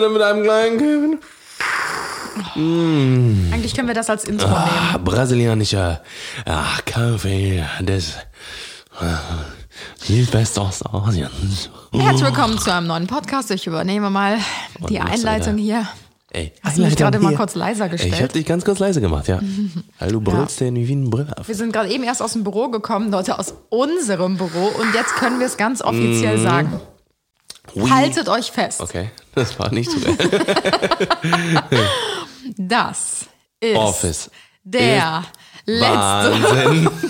gerne mit einem kleinen Kevin. Eigentlich können wir das als Intro nehmen. Ah, brasilianischer ah, Kaffee des äh, Südwestostasiens. Herzlich willkommen zu einem neuen Podcast. Ich übernehme mal die Und was Einleitung hier. Ey, Hast du mich gerade mal kurz leiser Ich gestellt? hab dich ganz kurz leise gemacht, ja. Weil du brüllst den wie ein Brüller. Wir sind gerade eben erst aus dem Büro gekommen, Leute, aus unserem Büro. Und jetzt können wir es ganz offiziell sagen. Oui. Haltet euch fest. Okay, das war nicht so. Das ist Office. der letzte. Wahnsinn.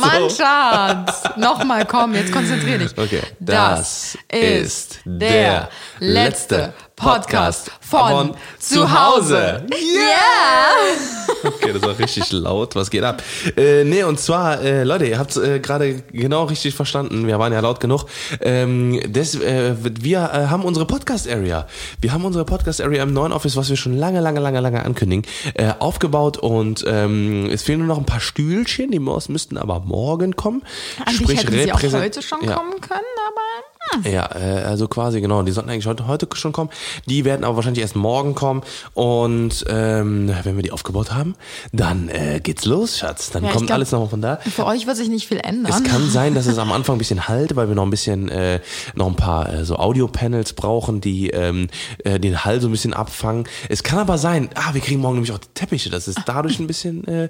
Mann, Schatz. Nochmal, komm, jetzt konzentrier dich. Okay, Das, das ist ist der letzte letzte Podcast von von zu Hause. Yeah! Okay, das war richtig laut. Was geht ab? Äh, nee, und zwar, äh, Leute, ihr habt äh, gerade genau richtig verstanden. Wir waren ja laut genug. Ähm, das, äh, wir äh, haben unsere Podcast-Area. Wir haben unsere Podcast-Area im neuen Office, was wir schon lange, lange, lange, lange ankündigen, äh, aufgebaut. Und ähm, es fehlen nur noch ein paar Stühlchen. Die müssten aber morgen kommen. Eigentlich hätten sie auch heute schon ja. kommen können, aber hm. Ja, äh, also quasi genau. Die sollten eigentlich heute, heute schon kommen. Die werden aber wahrscheinlich erst morgen kommen. Und ähm, wenn wir die aufgebaut haben, dann äh, geht's los, Schatz. Dann Ja, kommt glaub- alles nochmal von da. für euch wird sich nicht viel ändern. Es kann sein, dass es am Anfang ein bisschen halt, weil wir noch ein bisschen, äh, noch ein paar äh, so Audio-Panels brauchen, die ähm, äh, den Hall so ein bisschen abfangen. Es kann aber sein, ah, wir kriegen morgen nämlich auch die Teppiche, dass es dadurch ein bisschen, äh,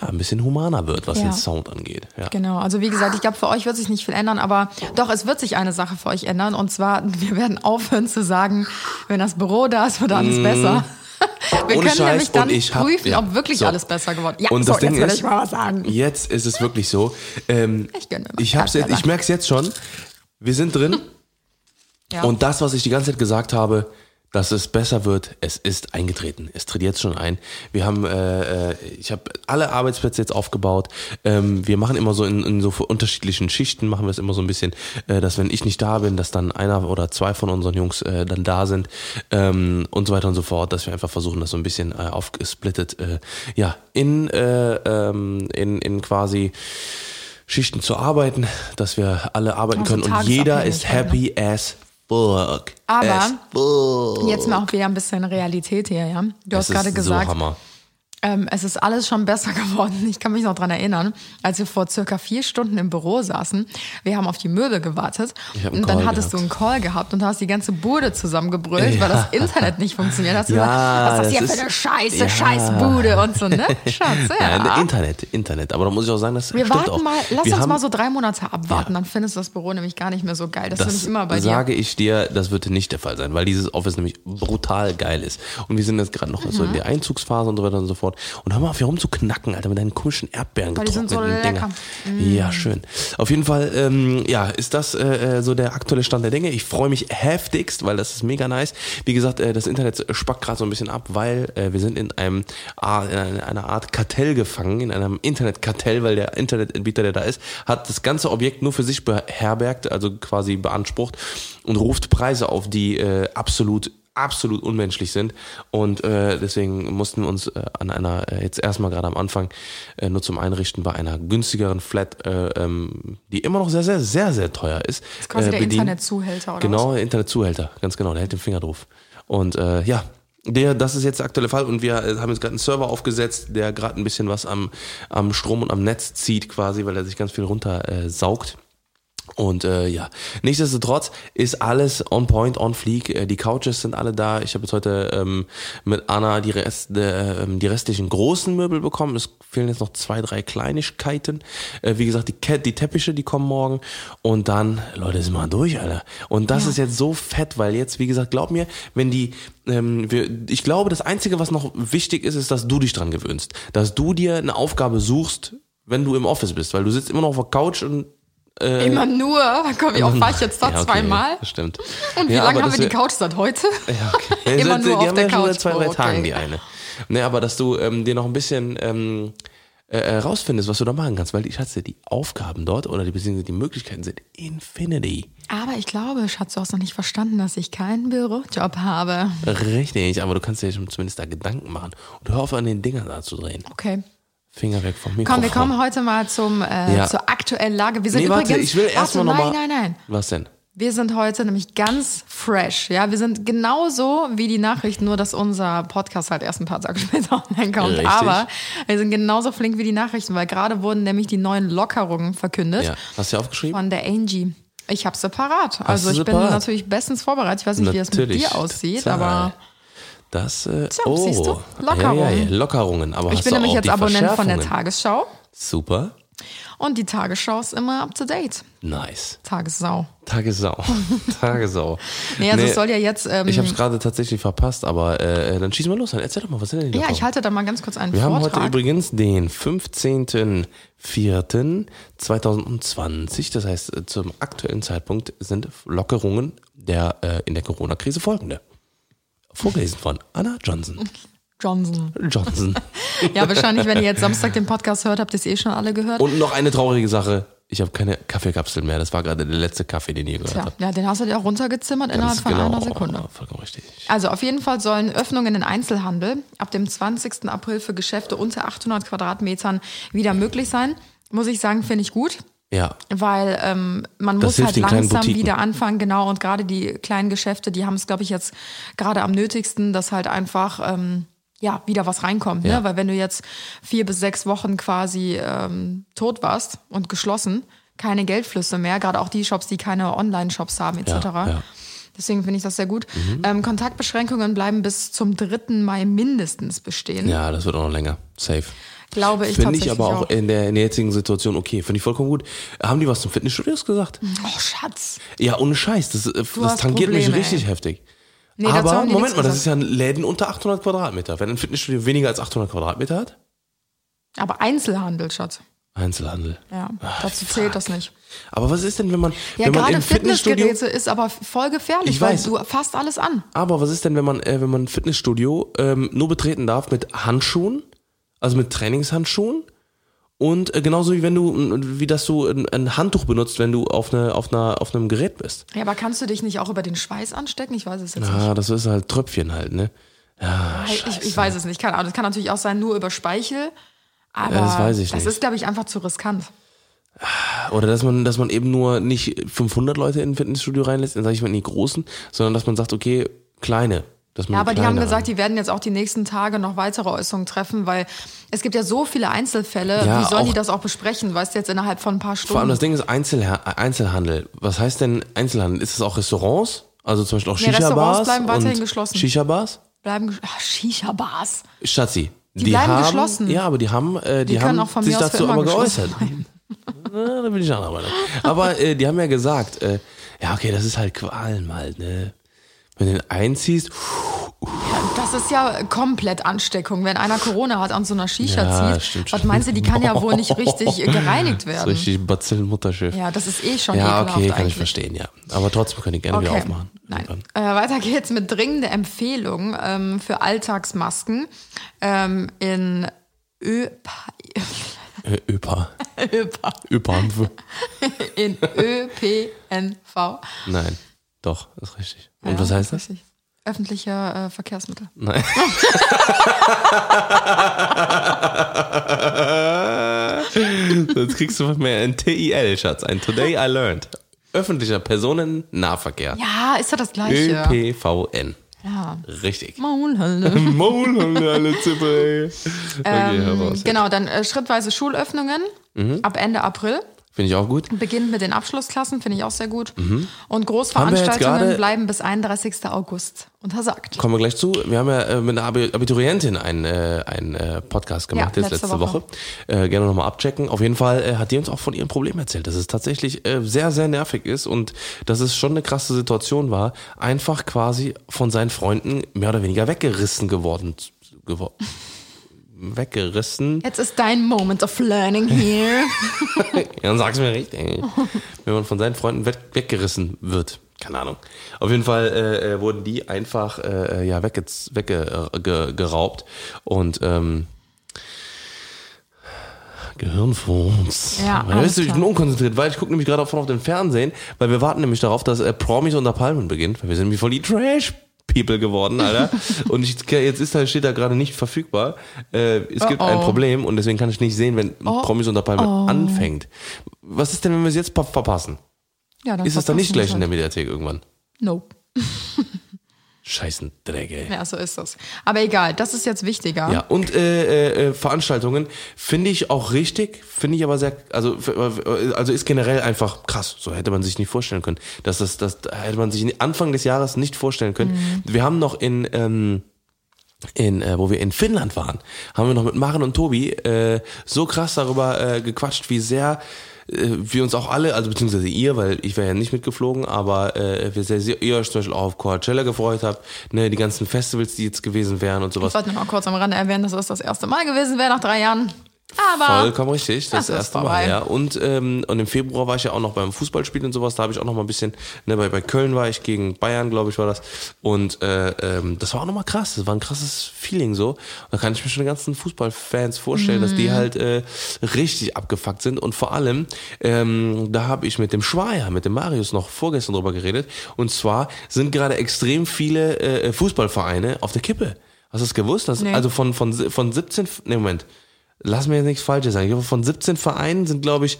ja, ein bisschen humaner wird, was Ja. den Sound angeht. Ja. Genau, also wie gesagt, ich glaube, für euch wird sich nicht viel ändern, aber doch, es wird sich eine Sache für euch ändern. Und zwar, wir werden aufhören zu sagen, wenn das Büro da ist, wird alles besser. Wir Mm. Ohne können Scheiß, nämlich dann hab- prüfen, ja, ob wirklich so. alles besser geworden ist. Ja, Und so, das Ding jetzt will ist, ich mal was sagen. Jetzt ist es wirklich so. Ähm, Ich gönne ich hab's jetzt, ich merk's jetzt schon. Wir sind drin. Ja. Und das, was ich die ganze Zeit gesagt habe, dass es besser wird, es ist eingetreten. Es tritt jetzt schon ein. Wir haben, äh, äh, ich habe alle Arbeitsplätze jetzt aufgebaut. Ähm, wir machen immer so in, in so unterschiedlichen Schichten, machen wir es immer so ein bisschen, äh, dass wenn ich nicht da bin, dass dann einer oder zwei von unseren Jungs äh, dann da sind ähm, und so weiter und so fort, dass wir einfach versuchen, das so ein bisschen äh, aufgesplittet, äh, ja, in, äh, ähm, in, in quasi Schichten zu arbeiten, dass wir alle arbeiten Also können und jeder ist ne? happy as fuck. Aber as fuck. Jetzt mal auch wieder ein bisschen Realität hier, ja. Du hast Das gerade ist gesagt, So. Ähm, es ist alles schon besser geworden. Ich kann mich noch dran erinnern, als wir vor circa vier Stunden im Büro saßen. Wir haben auf die Möbel gewartet. Und dann hattest gehabt. du einen Call gehabt und hast die ganze Bude zusammengebrüllt, weil das Internet nicht funktioniert. Hast du Ja, gesagt, was ist das hier das für ist- eine Scheiße, ja. Scheißbude und so, ne? Schatz, ja. Ja, Internet, Internet. Aber da muss ich auch sagen, das wir stimmt warten auch. mal, lass wir uns haben, mal so drei Monate abwarten, Ja. dann findest du das Büro nämlich gar nicht mehr so geil. Das, finde das ich immer bei dir. sage ich dir, das wird nicht der Fall sein, weil dieses Office nämlich brutal geil ist. Und wir sind jetzt gerade noch so Mhm. in der Einzugsphase und so weiter und so fort. Und hör mal auf, hier rumzuknacken, Alter, mit deinen komischen Erdbeeren Weil so getrockneten. Dinger. Ja, schön. Auf jeden Fall, ähm, ja, ist das äh, äh, so der aktuelle Stand der Dinge. Ich freue mich heftigst, weil das ist mega nice. Wie gesagt, äh, das Internet spackt gerade so ein bisschen ab, weil äh, wir sind in einem in einer- einer Art Kartell gefangen, in einem Internetkartell, weil der Internetanbieter, der da ist, hat das ganze Objekt nur für sich beherbergt, also quasi beansprucht und ruft Preise auf, die äh, absolut absolut unmenschlich sind und äh, deswegen mussten wir uns äh, an einer äh, jetzt erstmal gerade am Anfang äh, nur zum Einrichten bei einer günstigeren Flat, äh, ähm, die immer noch sehr sehr sehr sehr teuer ist. Das ist quasi äh, der. Internetzuhälter oder Genau, der Internetzuhälter, ganz genau, der hält den Finger drauf. Und äh, ja, der, das ist jetzt der aktuelle Fall und wir äh, haben jetzt gerade einen Server aufgesetzt, der gerade ein bisschen was am, am Strom und am Netz zieht quasi, weil er sich ganz viel runter äh, saugt. Und äh, ja, nichtsdestotrotz ist alles on point, on fleek. Äh, Die Couches sind alle da. Ich habe jetzt heute ähm, mit Anna die, Rest, äh, ähm, die restlichen großen Möbel bekommen. Es fehlen jetzt noch zwei, drei Kleinigkeiten. Äh, wie gesagt, die, die Teppiche, die kommen morgen. Und dann, Leute, sind wir durch, Alter. Und das Ja. ist jetzt so fett, weil jetzt, wie gesagt, glaub mir, wenn die, ähm, wir, ich glaube, das Einzige, was noch wichtig ist, ist, dass du dich dran gewöhnst. Dass du dir eine Aufgabe suchst, wenn du im Office bist, weil du sitzt immer noch auf der Couch und Immer nur, komm, wie oft war ich jetzt da? Ja, okay, Zweimal? Stimmt. Und wie Ja, lange haben wir die Couch seit heute? Ja, okay. Immer die nur auf haben der ja schon Couch. seit zwei, drei Oh, okay. Tagen die eine. Ne, aber dass du ähm, dir noch ein bisschen ähm, äh, äh, rausfindest, was du da machen kannst, weil ich hatte die Aufgaben dort oder die beziehungsweise die Möglichkeiten sind Infinity. Aber ich glaube, Schatz, du hast noch nicht verstanden, dass ich keinen Bürojob habe. Richtig, aber du kannst dir zumindest da Gedanken machen und hör auf an den Dingern da zu drehen. Okay. Finger weg vom Mikrofon. Komm, wir kommen heute mal zum, äh, Ja. zur aktuellen Lage. Wir sind Nee, warte, übrigens. ich will warte, erst mal noch Nein, nein, nein. Was denn? Wir sind heute nämlich ganz fresh. Ja, wir sind genauso wie die Nachrichten, nur dass unser Podcast halt erst ein paar Tage später online kommt. Richtig. Aber wir sind genauso flink wie die Nachrichten, weil gerade wurden nämlich die neuen Lockerungen verkündet Ja. Hast du aufgeschrieben? von der Angie. Ich habe separat. Also du ich bin natürlich bestens vorbereitet. Ich weiß nicht, wie es mit dir aussieht, Total. aber Das, äh, Tja, oh. siehst du? Ja, Lockerungen. ja, ja, Lockerungen. Aber ich bin nämlich jetzt Abonnent von der? Tagesschau. Super. Und die Tagesschau ist immer up to date. Nice. Tagessau. Tagesau. Tagesau. Nee, also es soll ja jetzt. Ähm, Ich habe es gerade tatsächlich verpasst, aber äh, dann schieß mal los. Dann erzähl doch mal, was sind denn die ja, ich Lockerungen? halte da mal ganz kurz einen Wir haben Vortrag. heute übrigens den 15.04.2020. Das heißt, äh, zum aktuellen Zeitpunkt sind Lockerungen der äh, in der Corona-Krise folgende. Vorgelesen von Anna Johnson. Johnson. Johnson. Ja, wahrscheinlich, wenn ihr jetzt Samstag den Podcast hört, habt ihr es eh schon alle gehört. Und noch eine traurige Sache. Ich habe keine Kaffeekapsel mehr. Das war gerade der letzte Kaffee, den ihr gehört Tja, habt. ja, den hast du dir auch runtergezimmert innerhalb Das von genau- einer Sekunde. Vollkommen richtig. Also auf jeden Fall sollen Öffnungen in Einzelhandel ab dem 20. April für Geschäfte unter 800 Quadratmetern wieder möglich sein. Muss ich sagen, finde ich gut. Ja, Weil ähm, man Das muss halt langsam wieder anfangen, genau. Und gerade die kleinen Geschäfte, die haben es, glaube ich, jetzt gerade am nötigsten, dass halt einfach ähm, ja wieder was reinkommt. Ja. Ne? Weil wenn du jetzt vier bis sechs Wochen quasi ähm, tot warst und geschlossen, keine Geldflüsse mehr, gerade auch die Shops, die keine Online-Shops haben, etc. Ja, ja. Deswegen finde ich das sehr gut. Mhm. Ähm, Kontaktbeschränkungen bleiben bis zum 3. Mai mindestens bestehen. ja, das wird auch noch länger. Safe. Glaube ich Finde ich aber auch, auch. in der, in der jetzigen Situation okay. Finde ich vollkommen gut. Haben die was zum Fitnessstudios gesagt? Oh, Schatz. Ja, ohne Scheiß. Das, äh, das tangiert mich Probleme, richtig ey. heftig. Nee, aber Moment mal, das ist ja ein Läden unter 800 Quadratmeter. Wenn ein Fitnessstudio weniger als 800 Quadratmeter hat, Aber Einzelhandel, Schatz. Einzelhandel. Ja, Ach, dazu fuck. zählt das nicht. Aber was ist denn, wenn man, Ja, wenn man gerade Fitnessstudio, Fitnessgeräte ist aber voll gefährlich, Ich weil weiß. du fasst alles an. aber was ist denn, wenn man, äh, wenn man ein Fitnessstudio ähm, nur betreten darf mit Handschuhen, also mit Trainingshandschuhen und äh, genauso wie wenn du, wie dass du ein, ein Handtuch benutzt, wenn du auf, eine, auf, einer, auf einem Gerät bist. Ja, aber kannst du dich nicht auch über den Schweiß anstecken? Ich weiß es jetzt Ah, das ist halt Tröpfchen halt, ne? Ja, nicht. Ich, ich weiß es nicht. Ahnung. Das kann natürlich auch sein, nur über Speichel. Aber Ja, das weiß ich das nicht. ist, glaube ich, einfach zu riskant. Oder dass man, dass man eben nur nicht 500 Leute in ein Fitnessstudio reinlässt, dann sage ich mal in die großen, sondern dass man sagt, okay, kleine. Ja, aber die haben gesagt, die werden jetzt auch die nächsten Tage noch weitere Äußerungen treffen, weil es gibt ja so viele Einzelfälle. Ja, Wie sollen die das auch besprechen? Weißt du, jetzt innerhalb von ein paar Vor allem Stunden. das Ding ist Einzelha Einzelhandel. Was heißt denn Einzelhandel? Ist es auch Restaurants? Also zum Beispiel auch Shisha-Bars? Restaurants bleiben weiterhin geschlossen. Shisha-Bars? Bleiben Shisha-Bars. Schatzi. Die, bleiben haben, geschlossen. Ja, aber die haben, äh, die, Die haben auch von sich dazu immer aber geäußert. Na, da bin ich anderer Meinung. Aber äh, die haben ja gesagt, äh, ja, okay, das ist halt Qualen halt, ne? Wenn du den einziehst, Das ist ja komplett Ansteckung. Wenn einer Corona hat und so einer Shisha Ja, zieht, stimmt was meinst du, die kann ja wohl nicht richtig gereinigt ist werden. richtig Bazillenmutterschiff. Ja, das ist eh schon Ja, okay, kann eigentlich. ich verstehen, ja. Aber trotzdem können die gerne wieder Okay. aufmachen. Nein. Äh, weiter geht's mit dringender Empfehlung ähm, für Alltagsmasken ähm, in ÖPA, Öpa. ÖPA, in ÖPNV. Nein, doch, ist richtig. Und Ja, was heißt das? richtig. Öffentliche äh, Verkehrsmittel. Nein. Sonst kriegst du von mir ein TIL, Schatz. Ein Today I Learned. Öffentlicher Personennahverkehr. Ja, ist ja das Gleiche. ÖPVN. Ja. Richtig. Maulhalle. Maul haben wir alle Zippe. Okay, heraus. Genau, dann äh, schrittweise Schulöffnungen Mhm. ab Ende April. Finde ich auch gut. Beginnt mit den Abschlussklassen, finde ich auch sehr gut. Und Mhm. Jetzt Großveranstaltungen bleiben bis 31. August untersagt. Kommen wir gleich zu. Wir haben ja äh, mit einer Abi- Abiturientin einen, äh, einen äh, Podcast gemacht, Ja, jetzt letzte letzte Woche. Woche. Äh, gerne nochmal abchecken. Auf jeden Fall hat die uns auch von ihrem Problem erzählt, dass es tatsächlich sehr, sehr nervig ist und dass es schon eine krasse Situation war, einfach quasi von seinen Freunden mehr oder weniger weggerissen geworden. Gewor weggerissen. Jetzt ist dein Moment of learning here. Ja, dann sag's mir richtig. Wenn man von seinen Freunden weg, weggerissen wird. Keine Ahnung. Auf jeden Fall äh, äh, wurden die einfach äh, ja, weggeraubt wegge, ge, geraubt und ähm, Gehirnfurz. Ja, weißt du, ich bin unkonzentriert, weil ich gucke nämlich gerade von auf dem Fernsehen, weil wir warten nämlich darauf, dass äh, Promis unter Palmen beginnt, weil wir sind nämlich voll die Trash. People geworden, Alter. Und ich, jetzt ist da, steht da gerade nicht verfügbar. Äh, es gibt Oh, ein oh. Problem und deswegen kann ich nicht sehen, wenn Promis unter Palmen anfängt. Was ist denn, wenn wir es jetzt pa- verpassen? Ja, dann ist es dann nicht gleich wir's in der halt. Mediathek irgendwann? Nope. Scheißen ey. Ja, so ist das. Aber egal, das ist jetzt wichtiger. Ja, und äh, äh, äh, Veranstaltungen finde ich auch richtig, finde ich aber sehr, also, äh, also ist generell einfach krass. So hätte man sich nicht vorstellen können. Dass das, das hätte man sich Anfang des Jahres nicht vorstellen können. Wir haben noch in, ähm, in, äh, wo wir in Finnland waren, haben wir noch mit Maren und Tobi äh, so krass darüber äh, gequatscht, wie sehr äh, wir uns auch alle, also beziehungsweise ihr, weil ich wäre ja nicht mitgeflogen, aber äh, wir sehr, sehr, ihr euch zum Beispiel auch auf Coachella gefreut habt, ne, die ganzen Festivals, die jetzt gewesen wären und sowas. Ich wollte nur mal kurz am Rande erwähnen, dass es das erste Mal gewesen wäre nach drei Jahren. Aber Vollkommen richtig, das, das erste Mal, ja. Und, ähm, und im Februar war ich ja auch noch beim Fußballspiel und sowas, da habe ich auch noch mal ein bisschen, ne, bei, bei Köln war ich gegen Bayern, glaube ich, war das. Und äh, ähm, das war auch noch mal krass, das war ein krasses Feeling so. Und da kann ich mir schon die ganzen Fußballfans vorstellen, dass Mhm. die halt äh, richtig abgefuckt sind. Und vor allem, ähm, da habe ich mit dem Schweier, mit dem Marius noch vorgestern drüber geredet. Und zwar sind gerade extrem viele äh, Fußballvereine auf der Kippe. Hast du das gewusst? Das, Nee. Also von, von, von 17, ne Moment, lass mir jetzt nichts Falsches sagen. Ich glaube, von 17 Vereinen sind, glaube ich,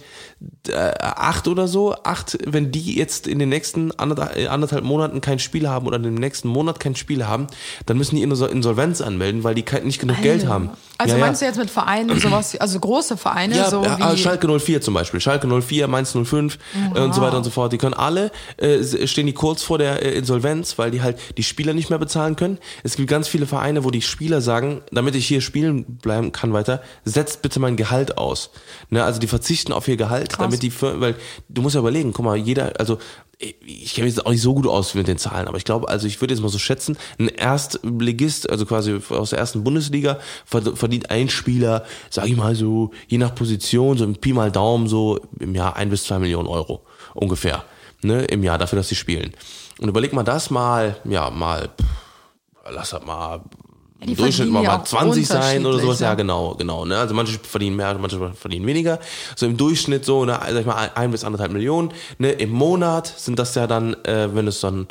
äh, acht oder so. Acht, wenn die jetzt in den nächsten anderthalb, äh, anderthalb Monaten kein Spiel haben oder in dem nächsten Monat kein Spiel haben, dann müssen die Insol- Insolvenz anmelden, weil die nicht genug Geld haben. Also ja, meinst du jetzt mit Vereinen sowas, also große Vereine, Ja, so wie Schalke 04 zum Beispiel. Schalke 04, Mainz 05 äh, und so weiter und so fort. Die können alle, äh, stehen die kurz vor der äh, Insolvenz, weil die halt die Spieler nicht mehr bezahlen können. Es gibt ganz viele Vereine, wo die Spieler sagen, damit ich hier spielen bleiben kann weiter, setzt bitte mein Gehalt aus. Ne, also die verzichten auf ihr Gehalt, damit die, weil du musst ja überlegen, guck mal, jeder, also ich kenne mich jetzt auch nicht so gut aus mit den Zahlen, aber ich glaube, also ich würde jetzt mal so schätzen, ein Erstligist, also quasi aus der ersten Bundesliga, verd- verdient ein Spieler, sag ich mal so, je nach Position, so im Pi mal Daumen, so im Jahr ein bis zwei Millionen Euro ungefähr, ne, im Jahr dafür, dass sie spielen. Und überleg mal das mal, ja, mal, lass das mal im Durchschnitt mal, mal auch 20 sein oder sowas, unterschiedlich, ja genau, genau. Ne? Also manche verdienen mehr, manche verdienen weniger. So im Durchschnitt so, ne, sag ich mal, ein- bis anderthalb Millionen. Ne? Im Monat sind das ja dann, äh, wenn du es dann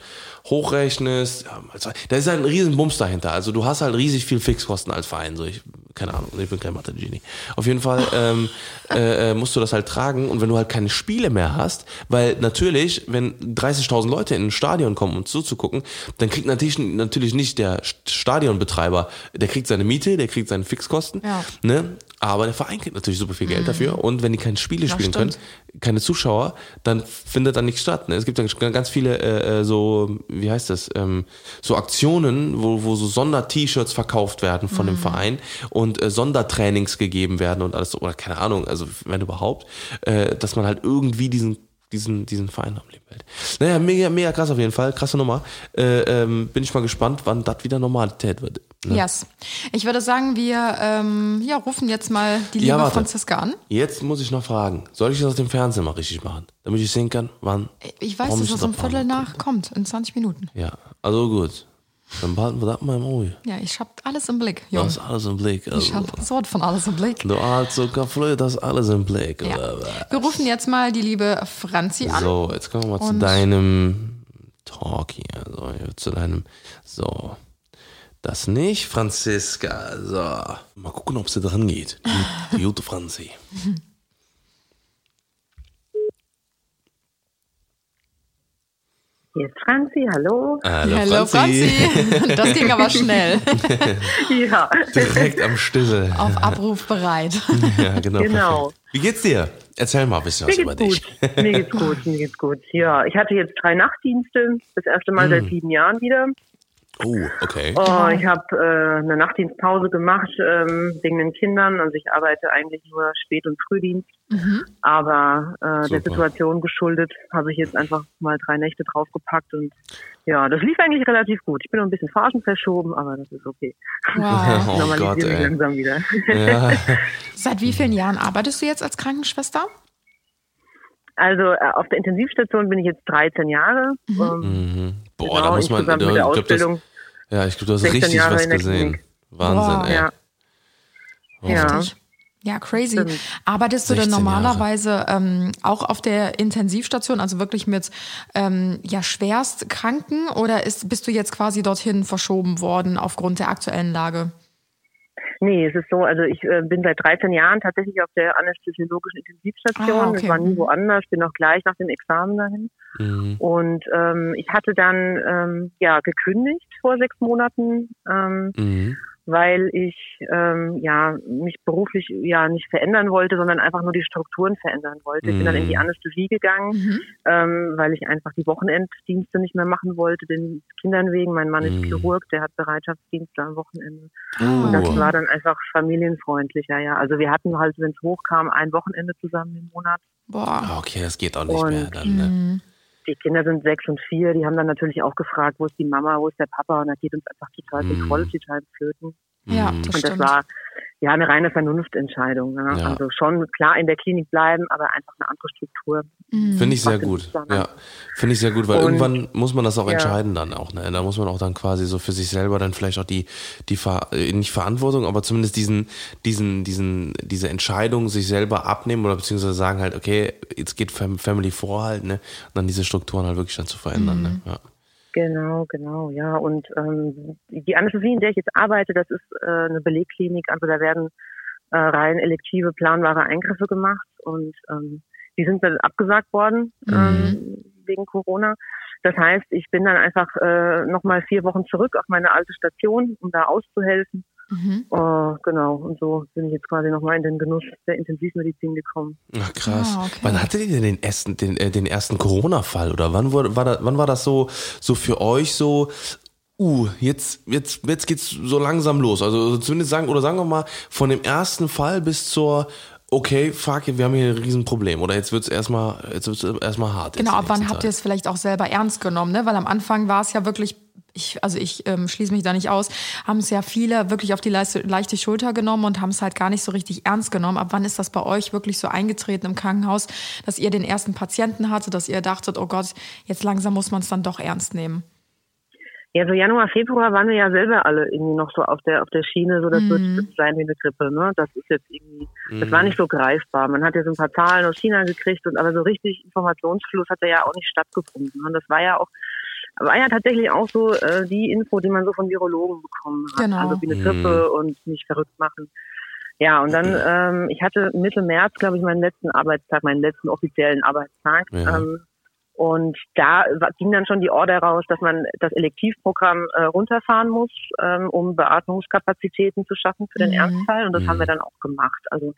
hochrechnest, ja, da ist halt ein riesen Bums dahinter. Also du hast halt riesig viel Fixkosten als Verein. So ich, keine Ahnung, ich bin kein Mathe-Genie. Auf jeden Fall ähm, äh, äh, musst du das halt tragen und wenn du halt keine Spiele mehr hast, weil natürlich, wenn 30.000 Leute in ein Stadion kommen, um zuzugucken, dann kriegt natürlich, natürlich nicht der Stadionbetreiber, der kriegt seine Miete, der kriegt seine Fixkosten, Ja. ne? Aber der Verein kriegt natürlich super viel Geld dafür und wenn die keine Spiele Ja, spielen stimmt. können, keine Zuschauer, dann findet dann nichts statt. Ne? Es gibt ja ganz viele äh, äh, so, wie heißt das, ähm, so Aktionen, wo, wo so Sonder-T-Shirts verkauft werden von dem Verein und äh, Sondertrainings gegeben werden und alles, so, oder keine Ahnung, also wenn überhaupt, äh, dass man halt irgendwie diesen diesen, diesen Verein am Leben hält. Naja, mega, mega krass auf jeden Fall, krasse Nummer. Äh, ähm, bin ich mal gespannt, wann das wieder Normalität wird. Ne? Yes. Ich würde sagen, wir ähm, ja, rufen jetzt mal die liebe Ja. Franziska an. Jetzt muss ich noch fragen, soll ich das aus dem Fernsehen mal richtig machen? Damit ich sehen kann, wann. Ich weiß, dass es um das Viertel nach kommt, in 20 Minuten. Ja, also gut. Dann behalten wir das mal im Auge. Ja, ich hab alles im Blick, Du Junge. hast alles im Blick. Ich Also. hab so von alles im Blick. Du alte Zuckerflöhe, das ist alles im Blick. Ja. Wir rufen jetzt mal die liebe Franzi an. So, jetzt kommen wir mal zu deinem Talk hier. So, hier zu deinem. So. Das nicht, Franziska. So. Mal gucken, ob sie dran geht. Die, die gute Franzi. Hier ist Franzi, hallo. Hallo, Hello, Franzi. Das ging aber schnell. Ja, Direkt am Stille. Auf Abruf bereit. Ja, genau. Genau. Wie geht's dir? Erzähl mal ein bisschen mir was über geht's dich. gut. Mir geht's gut, mir geht's gut. Ja, ich hatte jetzt drei Nachtdienste, das erste Mal Hm. seit sieben Jahren wieder. Oh, okay. Oh, ich habe äh, eine Nachtdienstpause gemacht ähm, wegen den Kindern. Also ich arbeite eigentlich nur Spät- und Frühdienst. Aber äh, der. Situation geschuldet habe ich jetzt einfach mal drei Nächte draufgepackt und ja, das lief eigentlich relativ gut. Ich bin noch ein bisschen Phasen verschoben, aber das ist okay. Wow. Oh Normalisiere Gott, mich ey. langsam wieder. Ja. Seit wie vielen Jahren arbeitest du jetzt als Krankenschwester? Also äh, auf der Intensivstation bin ich jetzt 13 Jahre. Ähm, Mhm. Boah, Genau, da muss man. da- ich glaub, das. Ja, ich glaube, du hast 16 richtig Jahre was gesehen. Klinik. Wahnsinn, Wow. ey. Ja. Ja. Heftig. Ja, crazy. Arbeitest du denn 16 Jahre. normalerweise ähm, auch auf der Intensivstation, also wirklich mit ähm, ja, Schwerstkranken oder ist, bist du jetzt quasi dorthin verschoben worden aufgrund der aktuellen Lage? Nee, es ist so, also ich äh, bin seit 13 Jahren tatsächlich auf der anästhesiologischen Intensivstation. Ah, okay. Ich war nie woanders, bin auch gleich nach dem Examen dahin. Mhm. Und ähm, ich hatte dann ähm, ja gekündigt vor sechs Monaten. Ähm, mhm weil ich ähm, ja mich beruflich ja nicht verändern wollte, sondern einfach nur die Strukturen verändern wollte. Ich bin dann in die mhm. Anästhesie gegangen, mhm. ähm, weil ich einfach die Wochenenddienste nicht mehr machen wollte, den Kindern wegen. Mein Mann ist mhm. Chirurg, der hat Bereitschaftsdienste am Wochenende. Oh. Und das war dann einfach familienfreundlicher, ja. Also wir hatten halt, wenn es hochkam, ein Wochenende zusammen im Monat. Boah. Ah, okay, das geht auch nicht Und, mehr dann, ne? Mhm die Kinder sind sechs und vier, die haben dann natürlich auch gefragt, wo ist die Mama, wo ist der Papa und da geht uns einfach total viel. Quality Time flöten. Ja, das und das war ja eine reine Vernunftentscheidung. Ne? Ja. Also schon klar in der Klinik bleiben, aber einfach eine andere Struktur. Mhm. Finde ich sehr gut. Ja, finde ich sehr gut, weil und, irgendwann muss man das auch ja. entscheiden dann auch. Ne? Da muss man auch dann quasi so für sich selber dann vielleicht auch die die Ver äh, nicht Verantwortung, aber zumindest diesen diesen diesen diese Entscheidung sich selber abnehmen oder beziehungsweise sagen halt, okay, jetzt geht Family vor halt, ne? Und dann diese Strukturen halt wirklich dann zu verändern. Ne? Mhm. Ne? Ja. Genau, genau, ja. Und ähm, die Anästhesie, in der ich jetzt arbeite, das ist äh, eine Belegklinik. Also da werden äh, rein elektive, planbare Eingriffe gemacht und ähm, die sind dann abgesagt worden mhm. ähm, wegen Corona. Das heißt, ich bin dann einfach äh, nochmal vier Wochen zurück auf meine alte Station, um da auszuhelfen. Mhm. Uh, genau, und so bin ich jetzt quasi nochmal in den Genuss der Intensivmedizin gekommen. Ach krass. Ah, okay. Wann hattet ihr denn den ersten, den, äh, den ersten Corona-Fall oder wann war, war da, wann war das so, so für euch so, uh, jetzt, jetzt, jetzt geht's so langsam los. Also zumindest sagen, oder sagen wir mal, von dem ersten Fall bis zur okay, fuck, wir haben hier ein Riesenproblem. Oder jetzt wird's erstmal, jetzt wird's erstmal hart. Genau, ab wann habt ihr es vielleicht auch selber ernst genommen, ne? Weil am Anfang war es ja wirklich ich, also ich ähm, schließe mich da nicht aus, haben es ja viele wirklich auf die leichte, leichte Schulter genommen und haben es halt gar nicht so richtig ernst genommen. Ab wann ist das bei euch wirklich so eingetreten im Krankenhaus, dass ihr den ersten Patienten hattet, dass ihr dachtet, oh Gott, jetzt langsam muss man es dann doch ernst nehmen? Ja, so Januar, Februar waren wir ja selber alle irgendwie noch so auf der auf der Schiene, so das mhm. wird sein wie eine Grippe, ne? Das ist jetzt irgendwie, mhm. das war nicht so greifbar. Man hat ja so ein paar Zahlen aus China gekriegt und aber so richtig Informationsfluss hat ja auch nicht stattgefunden. Und das war ja auch war ja tatsächlich auch so äh, die Info, die man so von Virologen bekommen hat. Genau. Also wie eine Grippe mhm. und nicht verrückt machen. Ja, und dann, ähm, ich hatte Mitte März, glaube ich, meinen letzten Arbeitstag, meinen letzten offiziellen Arbeitstag. Ja. Ähm, und da ging dann schon die Order raus, dass man das Elektivprogramm äh, runterfahren muss, ähm, um Beatmungskapazitäten zu schaffen für den mhm. Ernstfall. Und das mhm. haben wir dann auch gemacht. Also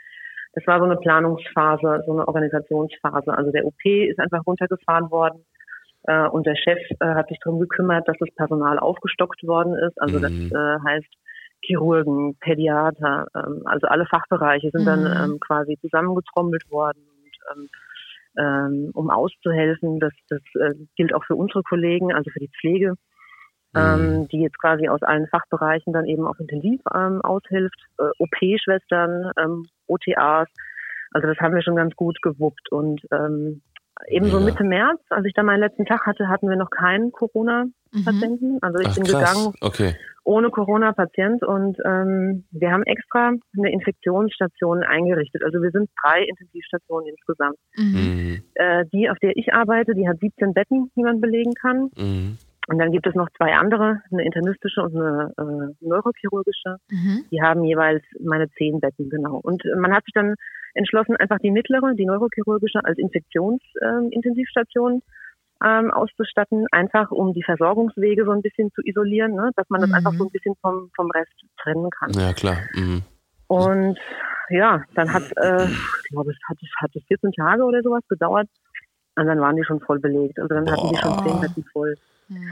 das war so eine Planungsphase, so eine Organisationsphase. Also der OP ist einfach runtergefahren worden. Äh, und der Chef äh, hat sich darum gekümmert, dass das Personal aufgestockt worden ist. Also mhm. das äh, heißt Chirurgen, Pädiater, ähm, also alle Fachbereiche sind mhm. dann ähm, quasi zusammengetrommelt worden. Und, ähm, ähm, um auszuhelfen, das, das äh, gilt auch für unsere Kollegen, also für die Pflege, ähm, mhm. die jetzt quasi aus allen Fachbereichen dann eben auch intensiv ähm, aushilft, äh, OP-Schwestern, ähm, OTAs, also das haben wir schon ganz gut gewuppt und ähm, Ebenso ja. Mitte März, als ich da meinen letzten Tag hatte, hatten wir noch keinen Corona-Patienten. Mhm. Also ich Ach, bin krass. gegangen okay. ohne Corona-Patient und ähm, wir haben extra eine Infektionsstation eingerichtet. Also wir sind drei Intensivstationen insgesamt. Mhm. mhm. Äh, die, auf der ich arbeite, die hat 17 Betten, die man belegen kann. Mhm. Und dann gibt es noch zwei andere, eine internistische und eine äh, neurochirurgische. Mhm. Die haben jeweils meine zehn Betten, genau. Und man hat sich dann entschlossen, einfach die mittlere, die neurochirurgische, als Infektionsintensivstation ähm, auszustatten, einfach um die Versorgungswege so ein bisschen zu isolieren, ne? dass man das mhm. einfach so ein bisschen vom, vom Rest trennen kann. Ja, klar. Mhm. Und ja, dann hat, äh, ich glaube, es hat, hat 14 Tage oder sowas gedauert. Und dann waren die schon voll belegt. Also dann Boah. hatten die schon 10 Betten voll.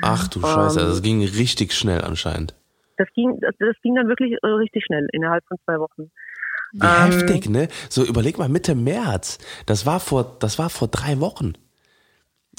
Ach du Scheiße, also das ging richtig schnell anscheinend. Das ging, das, das ging dann wirklich äh, richtig schnell, innerhalb von zwei Wochen. Wie ähm, heftig, ne? So überleg mal Mitte März. Das war vor, das war vor drei Wochen.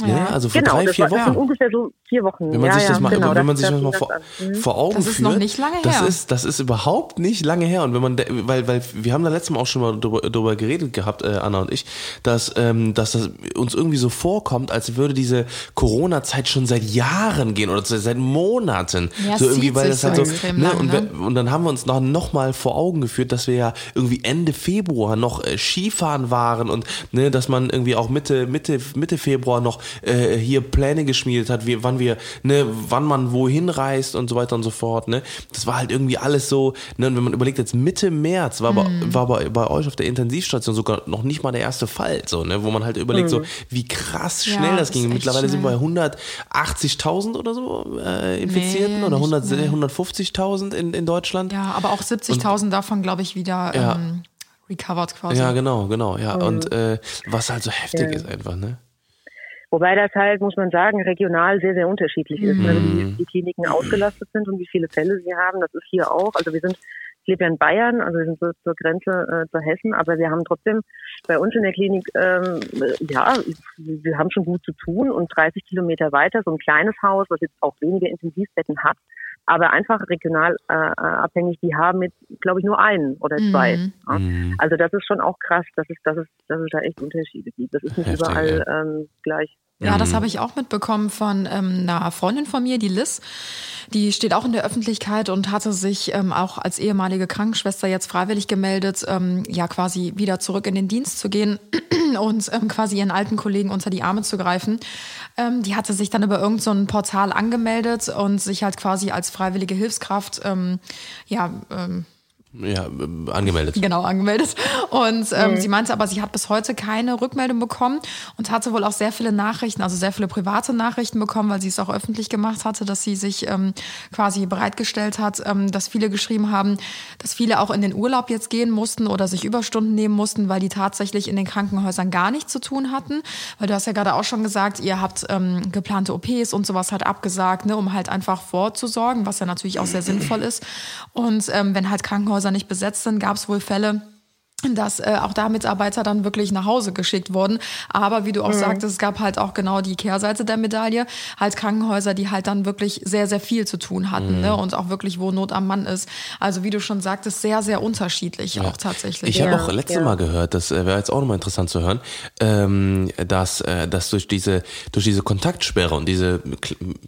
Ja, ja also vor genau, drei, vier Wochen. ungefähr so vier Wochen. Wenn man ja, sich das mal, genau, wenn man sich das mal vor, mhm. vor Augen führt. Das ist noch nicht lange her. Das ist, das ist überhaupt nicht lange her. Und wenn man, weil, weil wir haben da letztes Mal auch schon mal drüber, drüber geredet gehabt, äh, Anna und ich, dass, ähm, dass das uns irgendwie so vorkommt, als würde diese Corona-Zeit schon seit Jahren gehen oder seit Monaten. Ja, so irgendwie, weil das halt so, ne, lang, und, ne? und dann haben wir uns noch, noch mal vor Augen geführt, dass wir ja irgendwie Ende Februar noch äh, Skifahren waren und ne, dass man irgendwie auch Mitte, Mitte, Mitte Februar noch äh, hier Pläne geschmiedet hat, wie, wann wann wir, ne, wann man wohin reist und so weiter und so fort, ne. Das war halt irgendwie alles so, ne, und wenn man überlegt, jetzt Mitte März war, bei, war bei, bei euch auf der Intensivstation sogar noch nicht mal der erste Fall, so, ne, wo man halt überlegt, so, wie krass Ja, schnell das das ging. Mittlerweile sind wir schnell. bei 180.000 oder so äh, Infizierten Nee, oder nicht- 100, nee. 150.000 in, in Deutschland. Ja, aber auch 70.000 davon, glaube ich, wieder Ja. ähm, recovered quasi. Ja, genau, genau, ja. Und äh, was halt so heftig ist einfach, ne? Wobei das halt, muss man sagen, regional sehr, sehr unterschiedlich ist, ne? wie die Kliniken ausgelastet sind und wie viele Fälle sie haben. Das ist hier auch. Also wir sind, ich lebe ja in Bayern, also wir sind so zur Grenze äh, zu Hessen, aber wir haben trotzdem bei uns in der Klinik, ähm, äh, ja, wir haben schon gut zu tun und 30 Kilometer weiter so ein kleines Haus, was jetzt auch weniger Intensivbetten hat, aber einfach regional äh, äh, abhängig, die haben jetzt, glaube ich, nur einen oder zwei. Mhm. Ja? Mhm. Also das ist schon auch krass, dass es, dass es, dass es da echt Unterschiede gibt. Das ist nicht Heftig, überall ähm, gleich. Ja, das habe ich auch mitbekommen von ähm, einer Freundin von mir, die Liz. Die steht auch in der Öffentlichkeit und hatte sich ähm, auch als ehemalige Krankenschwester jetzt freiwillig gemeldet, ähm, ja quasi wieder zurück in den Dienst zu gehen und ähm, quasi ihren alten Kollegen unter die Arme zu greifen. Ähm, die hatte sich dann über irgendein so Portal angemeldet und sich halt quasi als freiwillige Hilfskraft ähm, ja ähm, Ja, angemeldet. Genau, angemeldet. Und ähm, Mhm. sie meinte aber, sie hat bis heute keine Rückmeldung bekommen und hatte wohl auch sehr viele Nachrichten, also sehr viele private Nachrichten bekommen, weil sie es auch öffentlich gemacht hatte, dass sie sich ähm, quasi bereitgestellt hat, ähm, dass viele geschrieben haben, dass viele auch in den Urlaub jetzt gehen mussten oder sich Überstunden nehmen mussten, weil die tatsächlich in den Krankenhäusern gar nichts zu tun hatten. Weil du hast ja gerade auch schon gesagt, ihr habt ähm, geplante OPs und sowas halt abgesagt, ne, um halt einfach vorzusorgen, was ja natürlich auch sehr sinnvoll ist. Und ähm, wenn halt Krankenhäuser nicht besetzt sind, gab es wohl Fälle, dass äh, auch da Mitarbeiter dann wirklich nach Hause geschickt wurden. Aber wie du auch sagtest, es gab halt auch genau die Kehrseite der Medaille, halt Krankenhäuser, die halt dann wirklich sehr, sehr viel zu tun hatten ne? und auch wirklich, wo Not am Mann ist. Also wie du schon sagtest, sehr, sehr unterschiedlich auch tatsächlich. Ich habe Ja, auch letztes ja. Mal gehört, das äh, wäre jetzt auch nochmal interessant zu hören, ähm, dass, äh, dass durch diese durch diese Kontaktsperre und diese